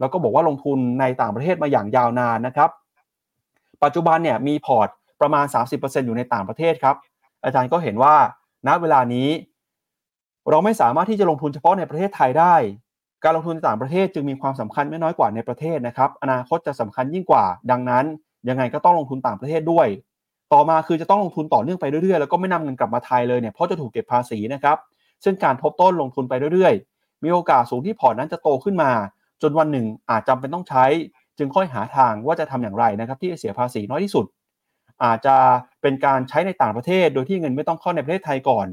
แล้วก็บอกว่าลงทุนในต่างประเทศมาอย่างยาวนานนะครับ ปัจจุบันเนี่ยมีพอร์ตประมาณ 30%อยู่ในต่างประเทศครับ อาจารย์ก็เห็นว่าณเวลานี้ เราไม่สามารถที่จะลงทุนเฉพาะในประเทศไทยได้ การลงทุนในต่างประเทศจึงมีความสำคัญไม่น้อยกว่าในประเทศนะครับ อนาคตจะสำคัญยิ่งกว่า ดังนั้น ยังไงก็ต้องลงทุนต่างประเทศด้วย ต่อมาคือจะต้องลงทุนต่อเนื่องไปเรื่อยๆ แล้วก็ไม่นำเงินกลับมาไทยเลยเนี่ยเพราะจะถูกเก็บภาษีนะครับ ซึ่งการทบต้นลงทุนไปเรื่อยๆ มีโอกาสสูงที่พอร์ตนั้นจะโตขึ้นมา จนวันหนึ่งอาจจำเป็นต้องใช้ จึงค่อยหาทางว่าจะทำอย่างไรนะครับ ที่จะเสียภาษีน้อยที่สุด อาจจะเป็นการใช้ในต่างประเทศ โดยที่เงินไม่ต้องเข้าในประเทศไทยก่อน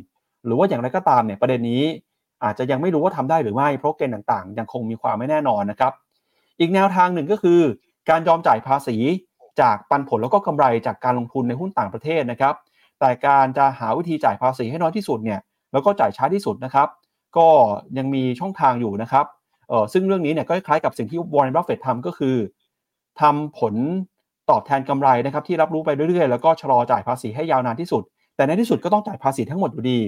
หรือว่าอย่างไรก็ตามเนี่ยประเด็นนี้ อาจจะยังไม่รู้ว่าทำได้หรือไม่เพราะเกณฑ์ต่างๆ ยังคงมีความไม่แน่นอนนะครับ อีกแนวทางหนึ่งก็คือ การยอมจ่ายภาษี จากปันผลแล้วก็กำไรจากการลงทุนในหุ้นต่างประเทศนะครับ แต่การจะหาวิธีจ่ายภาษีให้น้อยที่สุดเนี่ยแล้วก็จ่ายช้าที่สุดนะครับ ก็ยังมีช่องทางอยู่นะครับเออซึ่งเรื่องนี้เนี่ยก็คล้ายกับสิ่งที่วอร์เรนบัฟเฟตทำก็คือทำผลตอบแทนกำไรนะครับที่รับรู้ไปเรื่อยๆ แล้วก็ชะลอจ่ายภาษีให้ยาวนานที่สุด แต่ในที่สุดก็ต้องจ่ายภาษีทั้งหมดอยู่ดี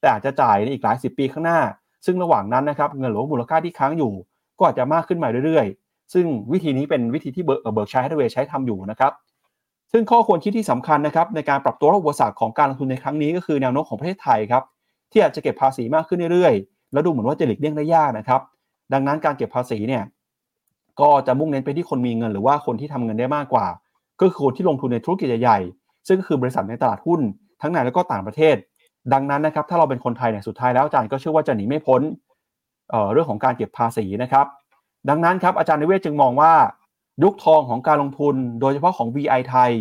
แต่อาจจะจ่ายในอีกหลายสิบปีข้างหน้า ซึ่งระหว่างนั้นนะครับเงินหรือว่ามูลค่าที่ค้างอยู่ ก็อาจจะมากขึ้นมาเรื่อยๆ ซึ่งวิธีนี้เป็นวิธีที่เบิร์กชัยฮัตเวย์ใช้ทำอยู่นะครับซึ่งข้อควรคิดที่สำคัญนะครับในการปรับตัวรับอุปสรรคของการลงทุนในครั้งนี้ก็คือแนวโน้มของประเทศไทยครับที่อาจจะเก็บภาษีมากขึ้นเรื่อยๆ แล้วดูเหมือนว่าจะหลีกเลี่ยงได้ยากนะครับ ดังนั้นการเก็บภาษีเนี่ยก็จะมุ่งเน้นไปที่คนมีเงิน หรือว่าคนที่ทำเงินได้มากกว่า ก็คือคนที่ลงทุนในธุรกิจใหญ่ๆซึ่งก็คือบริษัทในตลาดหุ้น ทั้งในและก็ต่างประเทศ ดังนั้นนะครับถ้าเราเป็นคนไทยเนี่ยสุดท้ายแล้วอาจารย์ก็เชื่อว่าจะหนีไม่พ้นเเรื่องของการเก็บภาษีนะครับ ดังนั้นครับอาจารย์นิเวศจึงมองว่า ยุคทองของการลงทุนโดยเฉพาะของ VI ไทย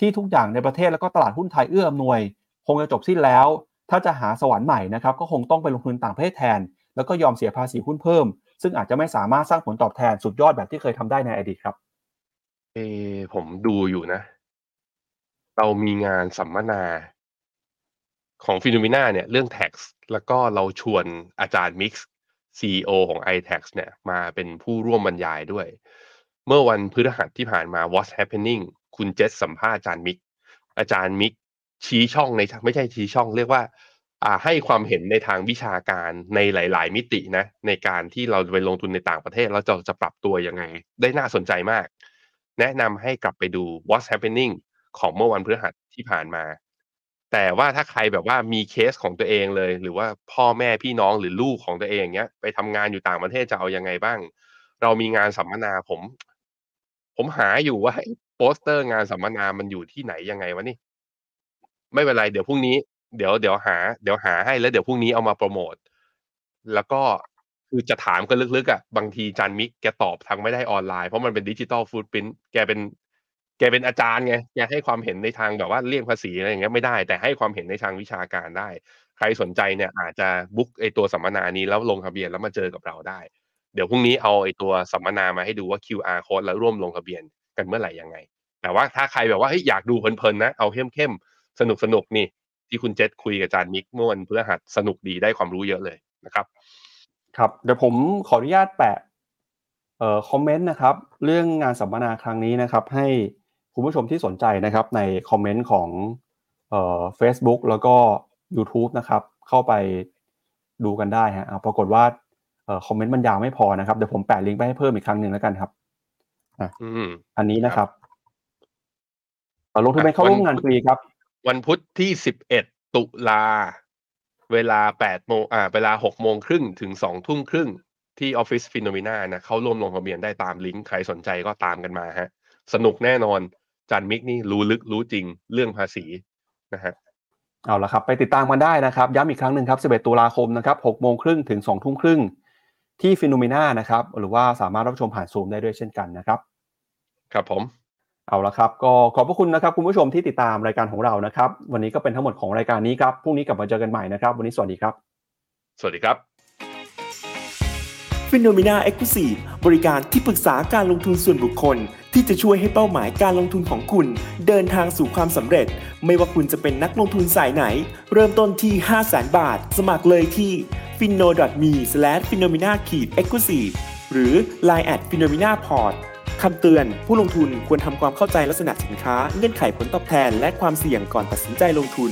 ที่ทุกอย่างในประเทศแล้วก็ตลาดหุ้นไทยเอื้ออำนวย คงจะจบสิ้นแล้ว ถ้าจะหาสวรรค์ใหม่นะครับก็คงต้องไปลงทุนต่างประเทศแทน แล้วก็ยอมเสียภาษีหุ้นเพิ่ม ซึ่งอาจจะไม่สามารถสร้างผลตอบแทนสุดยอดแบบที่เคยทำได้ในอดีตครับเออผมดูอยู่นะ เรามีงานสัมมนาของ Finnomena เนี่ยเรื่อง tax แล้วก็เราชวนอาจารย์มิกซ์ CEO ของ iTax เนี่ยมาเป็นผู้ร่วมบรรยายด้วย เมื่อวันพฤหัสที่ผ่านมา What's Happening คุณเจษสัมภาษณ์อาจารย์มิก อาจารย์มิกชี้ช่องในไม่ใช่ชี้ช่องเรียกว่าให้ความเห็นในทางวิชาการในหลาย ๆ มิตินะ ในการที่เราไปลงทุนในต่างประเทศเราจะจะปรับตัวยังไง ได้น่าสนใจมาก แนะนำให้กลับไปดู What's Happening ของเมื่อวันพฤหัสที่ผ่านมา แต่ว่าถ้าใครแบบว่ามีเคสของตัวเองเลย หรือว่าพ่อแม่พี่น้องหรือลูกของตัวเองเนี้ย ไปทำงานอยู่ต่างประเทศจะเอายังไงบ้าง เรามีงานสัมมนาผม ผมหาอยู่ว่าโปสเตอร์งานสัมมนามันอยู่ที่ไหนยังไงวะนี่ ไม่เป็นไรเดี๋ยวพรุ่งนี้เดี๋ยวเดี๋ยวหา เดี๋ยวหาให้แล้วเดี๋ยวพรุ่งนี้เอามาโปรโมทแล้วก็คือจะถามกันลึกๆอะบางทีจารย์มิกแกตอบทางไม่ได้ออนไลน์เพราะมันเป็น digital footprintแกเป็น แกเป็นอาจารย์ไงแกให้ความเห็นในทางแบบว่าเลี่ยงภาษีอะไรอย่างเงี้ยไม่ได้ แต่ให้ความเห็นในทางวิชาการได้ ใครสนใจเนี่ยอาจจะบุ๊กไอตัวสัมมนานี้แล้วลงทะเบียนแล้วมาเจอกับเราได้ เดี๋ยวพรุ่งนี้เอาไอตัวสัมมนามาให้ดูว่า QR code แล้วร่วมลงทะเบียนกันเมื่อไหร่ยังไง แต่ว่าถ้าใครแบบว่าเฮ้ยอยากดูเพลินๆนะเอาเข้มๆสนุกสนุกนี่ ที่คุณเจษคุยกับอาจารย์มิกเมื่อวันพฤหัสสนุกดีได้ความรู้เยอะเลยนะครับ ครับเดี๋ยวผมขออนุญาตแปะเอ่อคอมเมนต์นะครับ เรื่องงานสัมมนาครั้งนี้นะครับ ให้ คุณผู้ชมที่สนใจนะครับในคอมเมนต์ของเอ่อ Facebook แล้วก็ YouTube นะครับ เข้าไปดูกันได้ฮะปรากฏว่าเอ่อคอมเมนต์มันยาวไม่พอนะครับ เดี๋ยวผมแปะลิงก์ไปให้เพิ่มอีกครั้งหนึ่งแล้วกันครับอะอืมอันนี้นะครับลงทุนเป็นเข้าร่วมงานฟรีครับ วันพุธที่สิบเอ็ดตุลา เวลาแปดโมงอ่า เวลาหกโมงครึ่งถึงสองทุ่มครึ่งที่ออฟฟิศ Finnomena นะเข้าร่วมลงทะเบียนได้ตามลิงก์ใครสนใจก็ตามกันมาฮะ สนุกแน่นอน จารย์มิกนี่รู้ลึกรู้จริงเรื่องภาษีนะฮะเอาละครับ ไปติดตามกันได้นะครับ ย้ำอีกครั้งหนึ่งครับ 11 ตุลาคมนะครับ6โมงครึ่งถึง2ทุ่มครึ่งที่ Finnomena นะครับ หรือว่าสามารถรับชมผ่านซูมได้ด้วยเช่นกันนะครับ ครับผม เอาละครับ ก็ขอบพระคุณนะครับ คุณผู้ชมที่ติดตามรายการของเรานะครับ วันนี้ก็เป็นทั้งหมดของรายการนี้ครับพรุ่งนี้กลับมาเจอกันใหม่นะครับ วันนี้สวัสดีครับ สวัสดีครับ f i n o m e n a e x c l u s i v e บริการที่ปรึกษาการลงทุนส่วนบุคคล ที่จะช่วยให้เป้าหมายการลงทุนของคุณ เดินทางสู่ความสำเร็จ ไม่ว่าคุณจะเป็นนักลงทุนสายไหน เริ่มต้นที่ 5 0 0 0 0 0บาท สมัครเลยที่ f i n o m e f i n o m e n a e x c l u s i v e หรือ line at f i n o m e n a p o r t คำเตือน ผู้ลงทุนควรทำความเข้าใจลักษณะสินค้า เงื่อนไขผลตอบแทน และความเสี่ยงก่อนตัดสินใจลงทุน